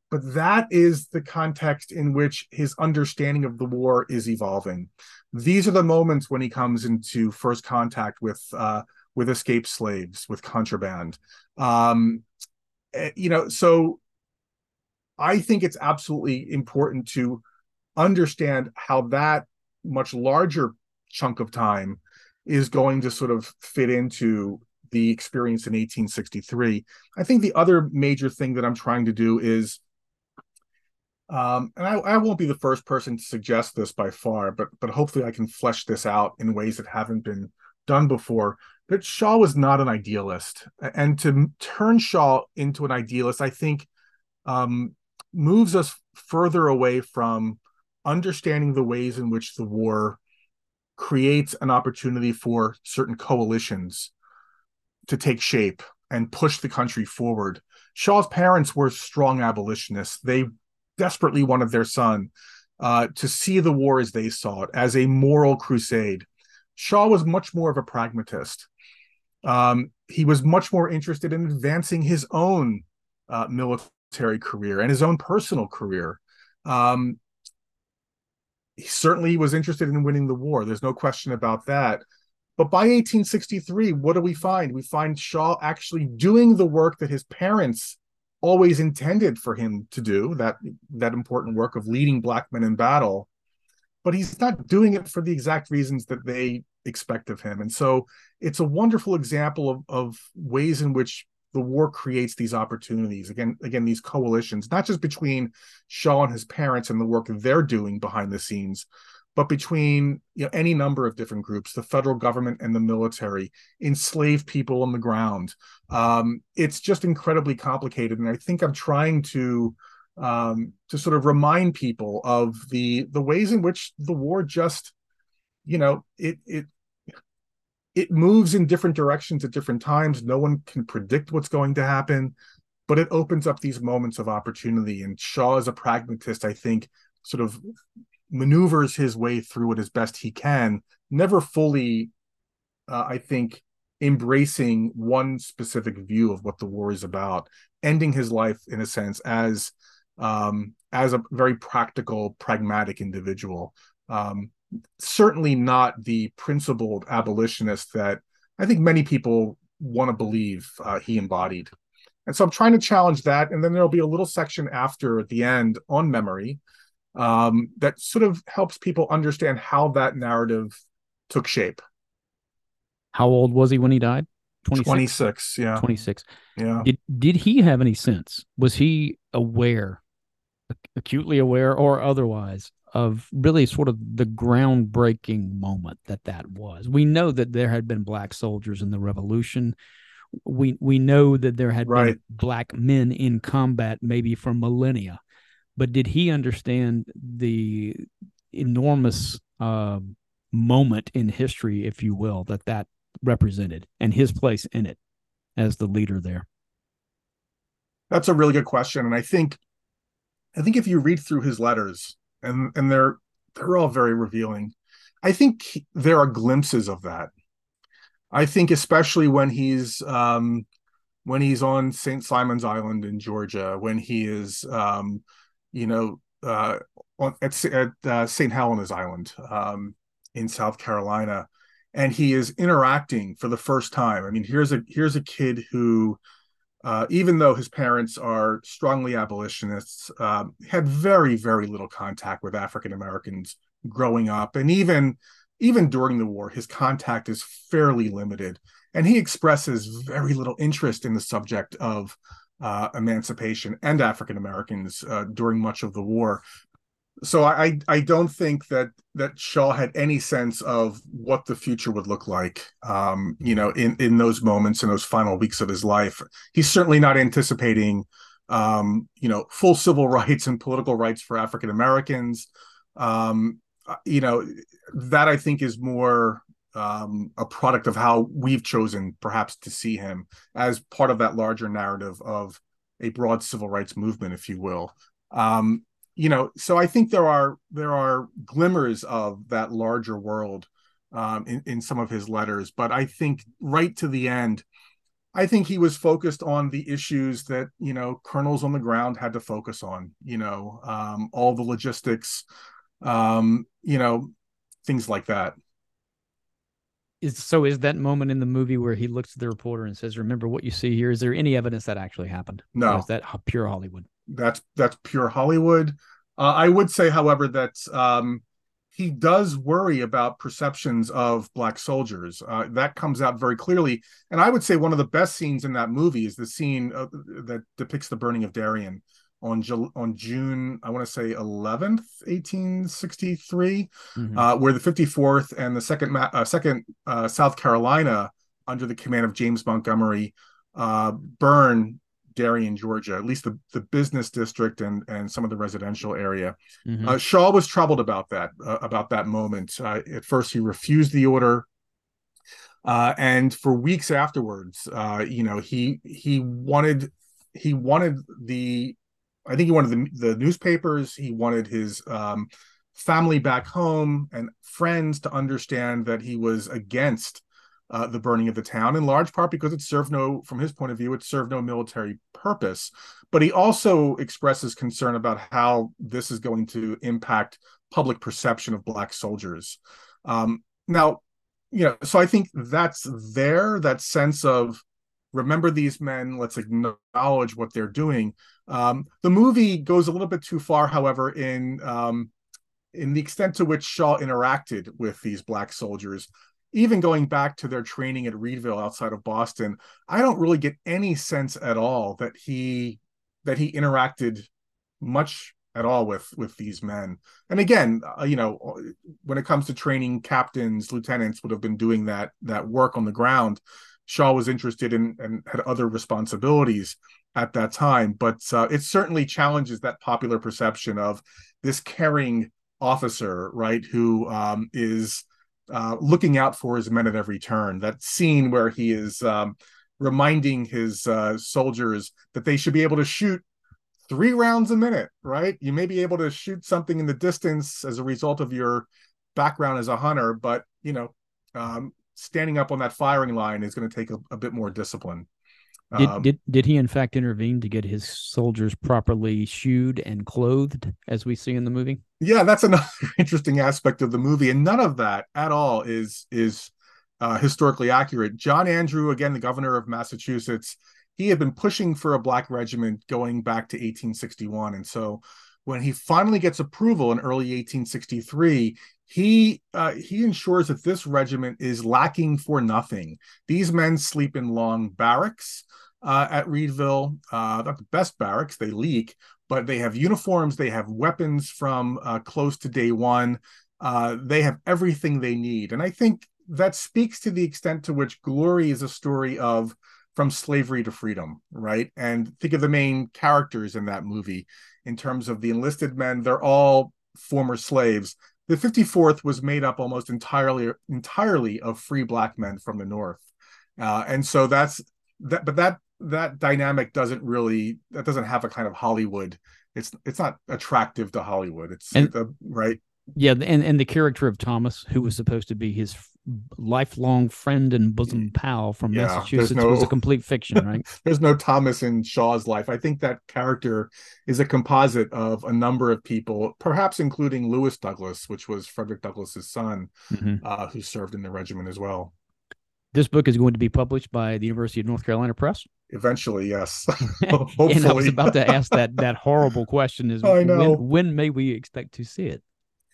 but that is the context in which his understanding of the war is evolving. These are the moments when he comes into first contact with uh, with escaped slaves, with contraband. Um, eh, you know, so I think it's absolutely important to understand how that much larger chunk of time is going to sort of fit into the experience in 1863. I think the other major thing that I'm trying to do is, um, and I, I, won't be the first person to suggest this by far, but but hopefully I can flesh this out in ways that haven't been done before. That Shaw was not an idealist, and to turn Shaw into an idealist, I think, um, moves us further away from understanding the ways in which the war creates an opportunity for certain coalitions to take shape and push the country forward. Shaw's parents were strong abolitionists. They desperately wanted their son uh, to see the war as they saw it, as a moral crusade. Shaw was much more of a pragmatist. Um, he was much more interested in advancing his own uh, military career and his own personal career. Um, he certainly was interested in winning the war. There's no question about that. But by 1863, what do we find? We find Shaw actually doing the work that his parents always intended for him to do, that that important work of leading black men in battle. But he's not doing it for the exact reasons that they expect of him. And so it's a wonderful example of, of ways in which the war creates these opportunities. Again again these coalitions not just between shaw and his parents and the work they're doing behind the scenes but between you know any number of different groups the federal government and the military enslaved people on the ground. Um, it's just incredibly complicated and i think i'm trying to um, to sort of remind people of the the ways in which the war just you know it it it moves in different directions at different times. No one can predict what's going to happen, but it opens up these moments of opportunity. And Shaw, as a pragmatist, I think, sort of maneuvers his way through it as best he can, never fully, uh, I think, embracing one specific view of what the war is about, ending his life in a sense as um, as a very practical, pragmatic individual. Um, certainly not the principled abolitionist that I think many people want to believe uh, he embodied. And so I'm trying to challenge that. And then there'll be a little section after at the end on memory um, that sort of helps people understand how that narrative took shape. How old was he when he died? 26? 26 yeah 26 yeah did did he have any sense was he aware acutely aware or otherwise of really sort of the groundbreaking moment that that was. We know that there had been black soldiers in the revolution. We we know that there had right. been black men in combat maybe for millennia. But did he understand the enormous uh, moment in history, if you will, that that represented and his place in it as the leader there? That's a really good question, and I think, I think if you read through his letters, and and they're they're all very revealing. I think there are glimpses of that. I think especially when he's um, when he's on St. Simon's Island in Georgia, when he is um, you know uh, on, at, at uh, St. Helena's Island um, in South Carolina, and he is interacting for the first time. I mean, here's a here's a kid who uh, even though his parents are strongly abolitionists, um, had very, very little contact with African Americans growing up, and even even during the war, his contact is fairly limited, and he expresses very little interest in the subject of uh, emancipation and African Americans uh, during much of the war so I I don't think that that Shaw had any sense of what the future would look like. Um, you know, in in those moments in those final weeks of his life, he's certainly not anticipating, um, you know, full civil rights and political rights for African Americans. Um, uh, you know, that I think is more um, a product of how we've chosen perhaps to see him as part of that larger narrative of a broad civil rights movement, if you will. Um, you know so i think there are there are glimmers of that larger world um, in, in some of his letters but i think right to the end i think he was focused on the issues that you know colonels on the ground had to focus on you know um, all the logistics um, you know things like that. Is so is that moment in the movie where he looks at the reporter and says remember what you see here? Is there any evidence that actually happened? No. Is that pure hollywood that's that's pure Hollywood. Uh, I would say, however, that um, he does worry about perceptions of black soldiers. Uh, that comes out very clearly. And I would say one of the best scenes in that movie is the scene uh, that depicts the burning of Darien on on June, I want to say 11th, 1863, mm-hmm. uh, where the 54th and the second uh, second uh, South Carolina, under the command of James Montgomery, uh, burn Darien, Georgia, at least the, the business district and and some of the residential area. Mm-hmm. Uh, Shaw was troubled about that uh, about that moment. Uh, at first, he refused the order, uh, and for weeks afterwards, uh, you know, he he wanted he wanted the I think he wanted the the newspapers. He wanted his um, family back home and friends to understand that he was against uh, the burning of the town, in large part because it served no, from his point of view, it served no military purpose. But he also expresses concern about how this is going to impact public perception of black soldiers. Um, now, you know, so I think that's there, that sense of remember these men, let's acknowledge what they're doing. Um, the movie goes a little bit too far, however, in um, in the extent to which Shaw interacted with these black soldiers even going back to their training at Readville outside of Boston, I don't really get any sense at all that he that he interacted much at all with with these men. And again, uh, you know, when it comes to training captains, lieutenants would have been doing that that work on the ground. Shaw was interested in and had other responsibilities at that time, but uh, it certainly challenges that popular perception of this caring officer, right, who um, is uh, looking out for his men at every turn. That scene where he is um, reminding his uh, soldiers that they should be able to shoot three rounds a minute, right? You may be able to shoot something in the distance as a result of your background as a hunter, but you know, um, standing up on that firing line is going to take a, a bit more discipline. Did, um, did did he in fact intervene to get his soldiers properly shoed and clothed, as we see in the movie? Yeah, that's another interesting aspect of the movie, and none of that at all is is uh, historically accurate. John Andrew, again, the governor of Massachusetts, he had been pushing for a black regiment going back to 1861, and so when he finally gets approval in early 1863, he uh, he ensures that this regiment is lacking for nothing. These men sleep in long barracks uh, at Readville. Uh, not the best barracks; they leak, but they have uniforms. They have weapons from uh, close to day one. Uh, they have everything they need, and I think that speaks to the extent to which Glory is a story of from slavery to freedom, right? And think of the main characters in that movie in terms of the enlisted men. They're all former slaves. The 54th was made up almost entirely entirely of free black men from the north. Uh, and so that's that but that that dynamic doesn't really that doesn't have a kind of hollywood. It's it's not attractive to hollywood. It's and, uh, right yeah and and the character of thomas who was supposed to be his lifelong friend and bosom pal from yeah, Massachusetts no, was a complete fiction, right? there's no Thomas in Shaw's life. I think that character is a composite of a number of people, perhaps including Lewis Douglass, which was Frederick Douglass's son, mm-hmm. uh, who served in the regiment as well. This book is going to be published by the University of North Carolina Press. Eventually, yes. Hopefully. and I was about to ask that that horrible question: Is when, when may we expect to see it?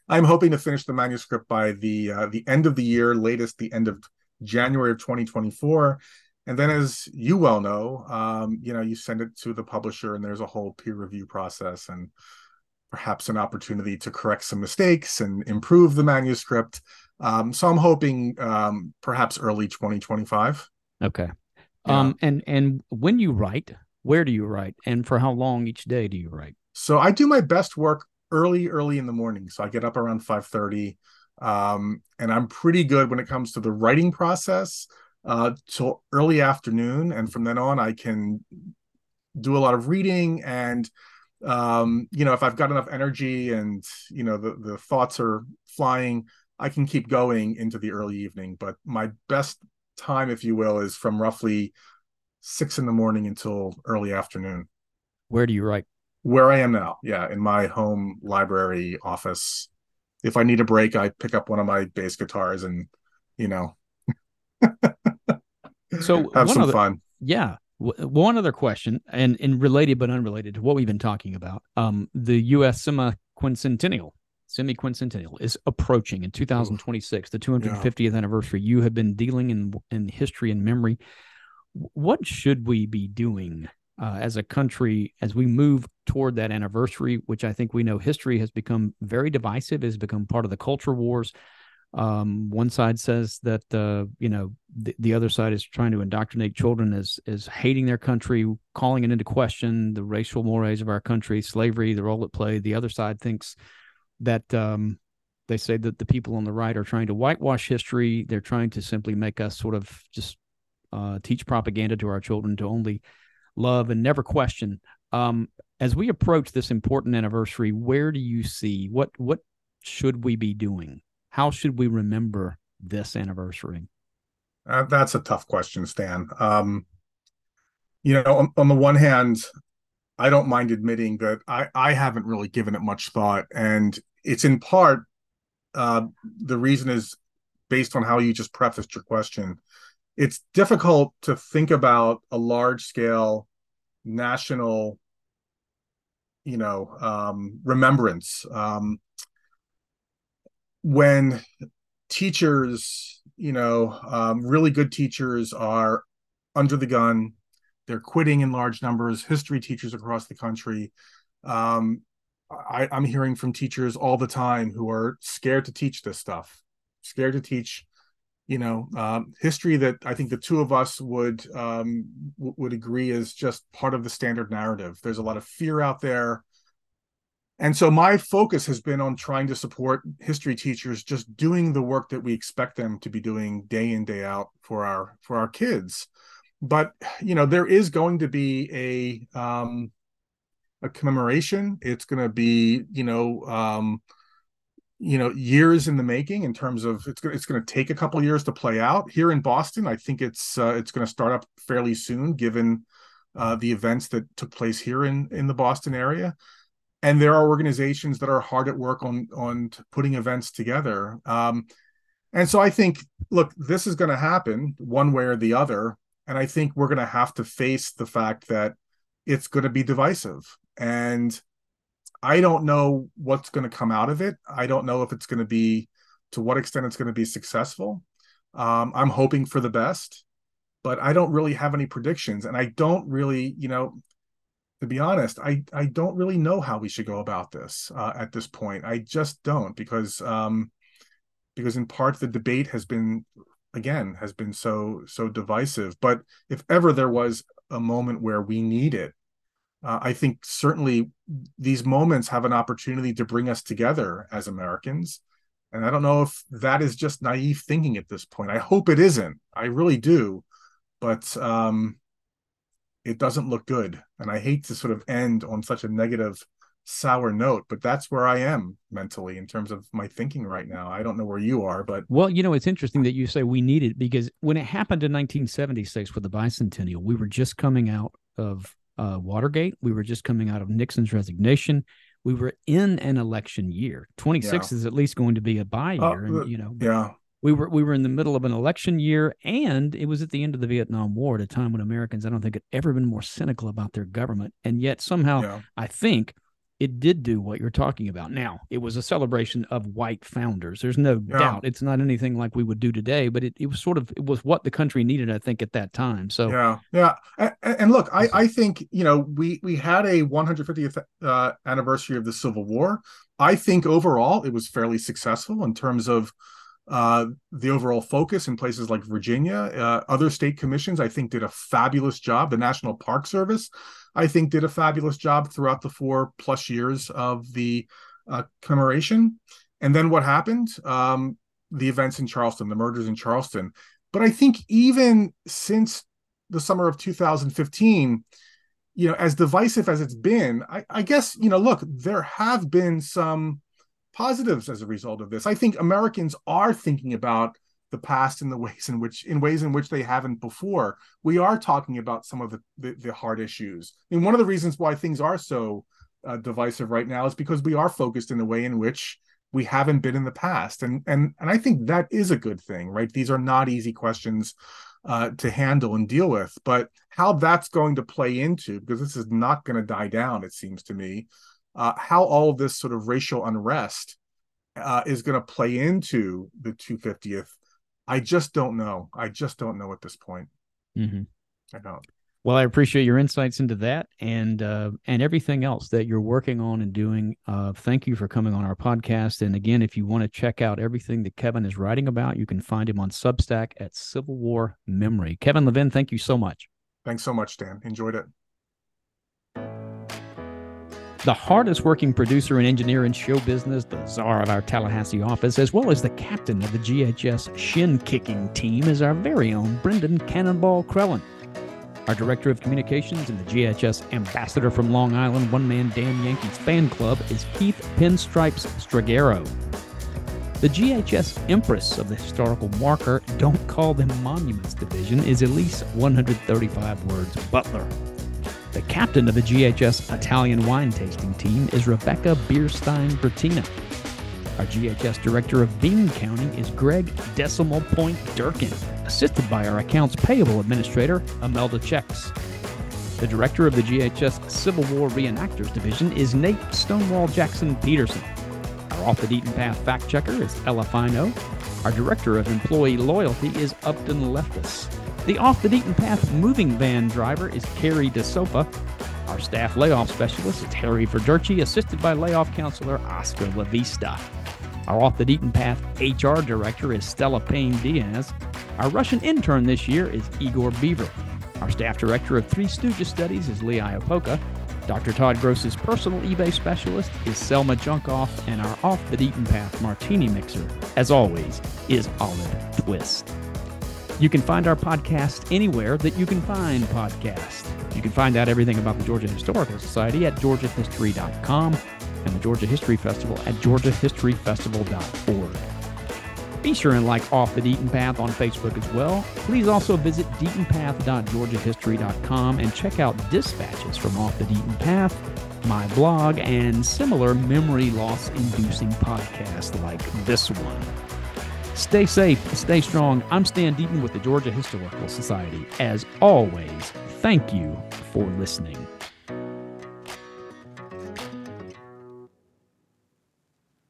I'm hoping to finish the manuscript by the uh, the end of the year, latest the end of January of 2024. And then, as you well know, um, you know, you send it to the publisher, and there's a whole peer review process, and perhaps an opportunity to correct some mistakes and improve the manuscript. Um, so I'm hoping um, perhaps early 2025. Okay. Yeah. Um, and and when you write, where do you write, and for how long each day do you write? So I do my best work early, early in the morning. So I get up around 5:30. Um, and I'm pretty good when it comes to the writing process uh, till early afternoon. And from then on, I can do a lot of reading and um, you know, if I've got enough energy and you know the the thoughts are flying, I can keep going into the early evening. But my best time, if you will, is from roughly six in the morning until early afternoon. Where do you write? Where I am now. Yeah, in my home library office. If I need a break, I pick up one of my bass guitars and, you know, so have some other, fun. Yeah. one other question, and, and related but unrelated to what we've been talking about. Um, the U.S. semi quincentennial, semi-quincentennial is approaching in 2026, the 250th yeah. anniversary. You have been dealing in in history and memory. What should we be doing uh, as a country as we move toward that anniversary, which I think we know history has become very divisive, has become part of the culture wars. Um, one side says that uh, you know the, the other side is trying to indoctrinate children as as hating their country, calling it into question, the racial mores of our country, slavery, the role it played. The other side thinks that um, they say that the people on the right are trying to whitewash history. They're trying to simply make us sort of just uh, teach propaganda to our children to only love and never question. Um, as we approach this important anniversary, where do you see what what should we be doing? How should we remember this anniversary? Uh, that's a tough question, Stan. Um, you know, on, on, the one hand, I don't mind admitting that I, I haven't really given it much thought. And it's in part, uh, the reason is based on how you just prefaced your question. It's difficult to think about a large scale national, you know, um, remembrance. Um, when teachers, you know, um, really good teachers are under the gun, they're quitting in large numbers. History teachers across the country. Um, I, I'm hearing from teachers all the time who are scared to teach this stuff, scared to teach you know um, history that i think the two of us would um, w- would agree is just part of the standard narrative. There's a lot of fear out there. And so my focus has been on trying to support history teachers just doing the work that we expect them to be doing day in day out for our for our kids. But you know there is going to be a um a commemoration. It's going to be you know um you know years in the making in terms of it's it's going to take a couple years to play out. Here in Boston I think it's uh, it's going to start up fairly soon given uh, the events that took place here in in the Boston area. And there are organizations that are hard at work on on putting events together. Um, and so i think look this is going to happen one way or the other. And i think we're going to have to face the fact that it's going to be divisive. And i don't know what's going to come out of it i don't know if it's going to be to what extent it's going to be successful um, i'm hoping for the best but i don't really have any predictions and i don't really you know to be honest, I I don't really know how we should go about this uh, at this point. I just don't because um, because in part the debate has been again has been so so divisive. But if ever there was a moment where we need it, uh, I think certainly these moments have an opportunity to bring us together as Americans. And I don't know if that is just naive thinking at this point. I hope it isn't. I really do. But um, it doesn't look good. And I hate to sort of end on such a negative, sour note, but that's where I am mentally in terms of my thinking right now. I don't know where you are, but well, you know, it's interesting that you say we need it because when it happened in 1976 with the bicentennial, we were just coming out of uh, Watergate. We were just coming out of Nixon's resignation. We were in an election year. 26 yeah. is at least going to be a bye uh, year, uh, and you know, yeah we were we were in the middle of an election year and it was at the end of the Vietnam War at a time when Americans I don't think had ever been more cynical about their government and yet somehow yeah. I think it did do what you're talking about. Now, it was a celebration of white founders. There's no yeah. doubt. It's not anything like we would do today, but it, it was sort of it was what the country needed, I think, at that time. So yeah, yeah. And, and look, I, I think you know we we had a 150th uh, anniversary of the Civil War. I think overall it was fairly successful in terms of uh, the overall focus in places like Virginia. Uh, other state commissions, I think, did a fabulous job. The National Park Service, I think, did a fabulous job throughout the four plus years of the uh, commemoration. And then what happened? Um, the events in Charleston, the murders in Charleston. But I think even since the summer of 2015, you know, as divisive as it's been, I, I guess, you know, look, there have been some positives as a result of this. I think Americans are thinking about the past in the ways in which in ways in which they haven't before. We are talking about some of the the, the hard issues. I mean, one of the reasons why things are so uh, divisive right now is because we are focused in the way in which we haven't been in the past, and and and I think that is a good thing, right? These are not easy questions uh, to handle and deal with, but how that's going to play into because this is not going to die down, it seems to me uh, how all of this sort of racial unrest uh, is going to play into the 250th, I just don't know. I just don't know at this point. Mm-hmm. I don't. Well, I appreciate your insights into that and uh, and everything else that you're working on and doing. Uh, thank you for coming on our podcast. And again, if you want to check out everything that Kevin is writing about, you can find him on Substack at Civil War Memory. Kevin Levin, thank you so much. Thanks so much, Dan. Enjoyed it. The hardest working producer and engineer in show business, the czar of our Tallahassee office, as well as the captain of the GHS shin kicking team, is our very own Brendan Cannonball Crellin. Our director of communications and the GHS ambassador from Long Island, one man Damn Yankees fan club, is Keith Pinstripes Strigaro. The GHS Empress of the historical marker, Don't Call Them Monuments Division, is Elise 135 words Butler. The captain of the GHS Italian wine tasting team is Rebecca Bierstein Bertina. Our GHS director of Bean County is Greg Decimal Point Durkin, assisted by our accounts payable administrator, Amelda Checks. The director of the GHS Civil War Reenactors Division is Nate Stonewall Jackson Peterson. Our off the Deaton path fact checker is Ella Fino. Our director of employee loyalty is Upton Leftis. The off the Deaton path moving van driver is Carrie DeSofa. Our staff layoff specialist is Harry Verdurci, assisted by layoff counselor Oscar Lavista. Our off the Deaton path HR director is Stella Payne Diaz. Our Russian intern this year is Igor Beaver. Our staff director of Three Stooges Studies is Lee Iopoka. Dr. Todd Groce's personal eBay specialist is Selma Junkoff, and our off the Deaton path martini mixer, as always, is Olive Twist. You can find our podcast anywhere that you can find podcasts. You can find out everything about the Georgia Historical Society at georgiahistory.com and the Georgia History Festival at georgiahistoryfestival.org. Be sure and like Off the Deaton Path on Facebook as well. Please also visit deatonpath.georgiahistory.com and check out dispatches from Off the Deaton Path, my blog, and similar memory loss inducing podcasts like this one. Stay safe, stay strong. I'm Stan Deaton with the Georgia Historical Society. As always, thank you for listening.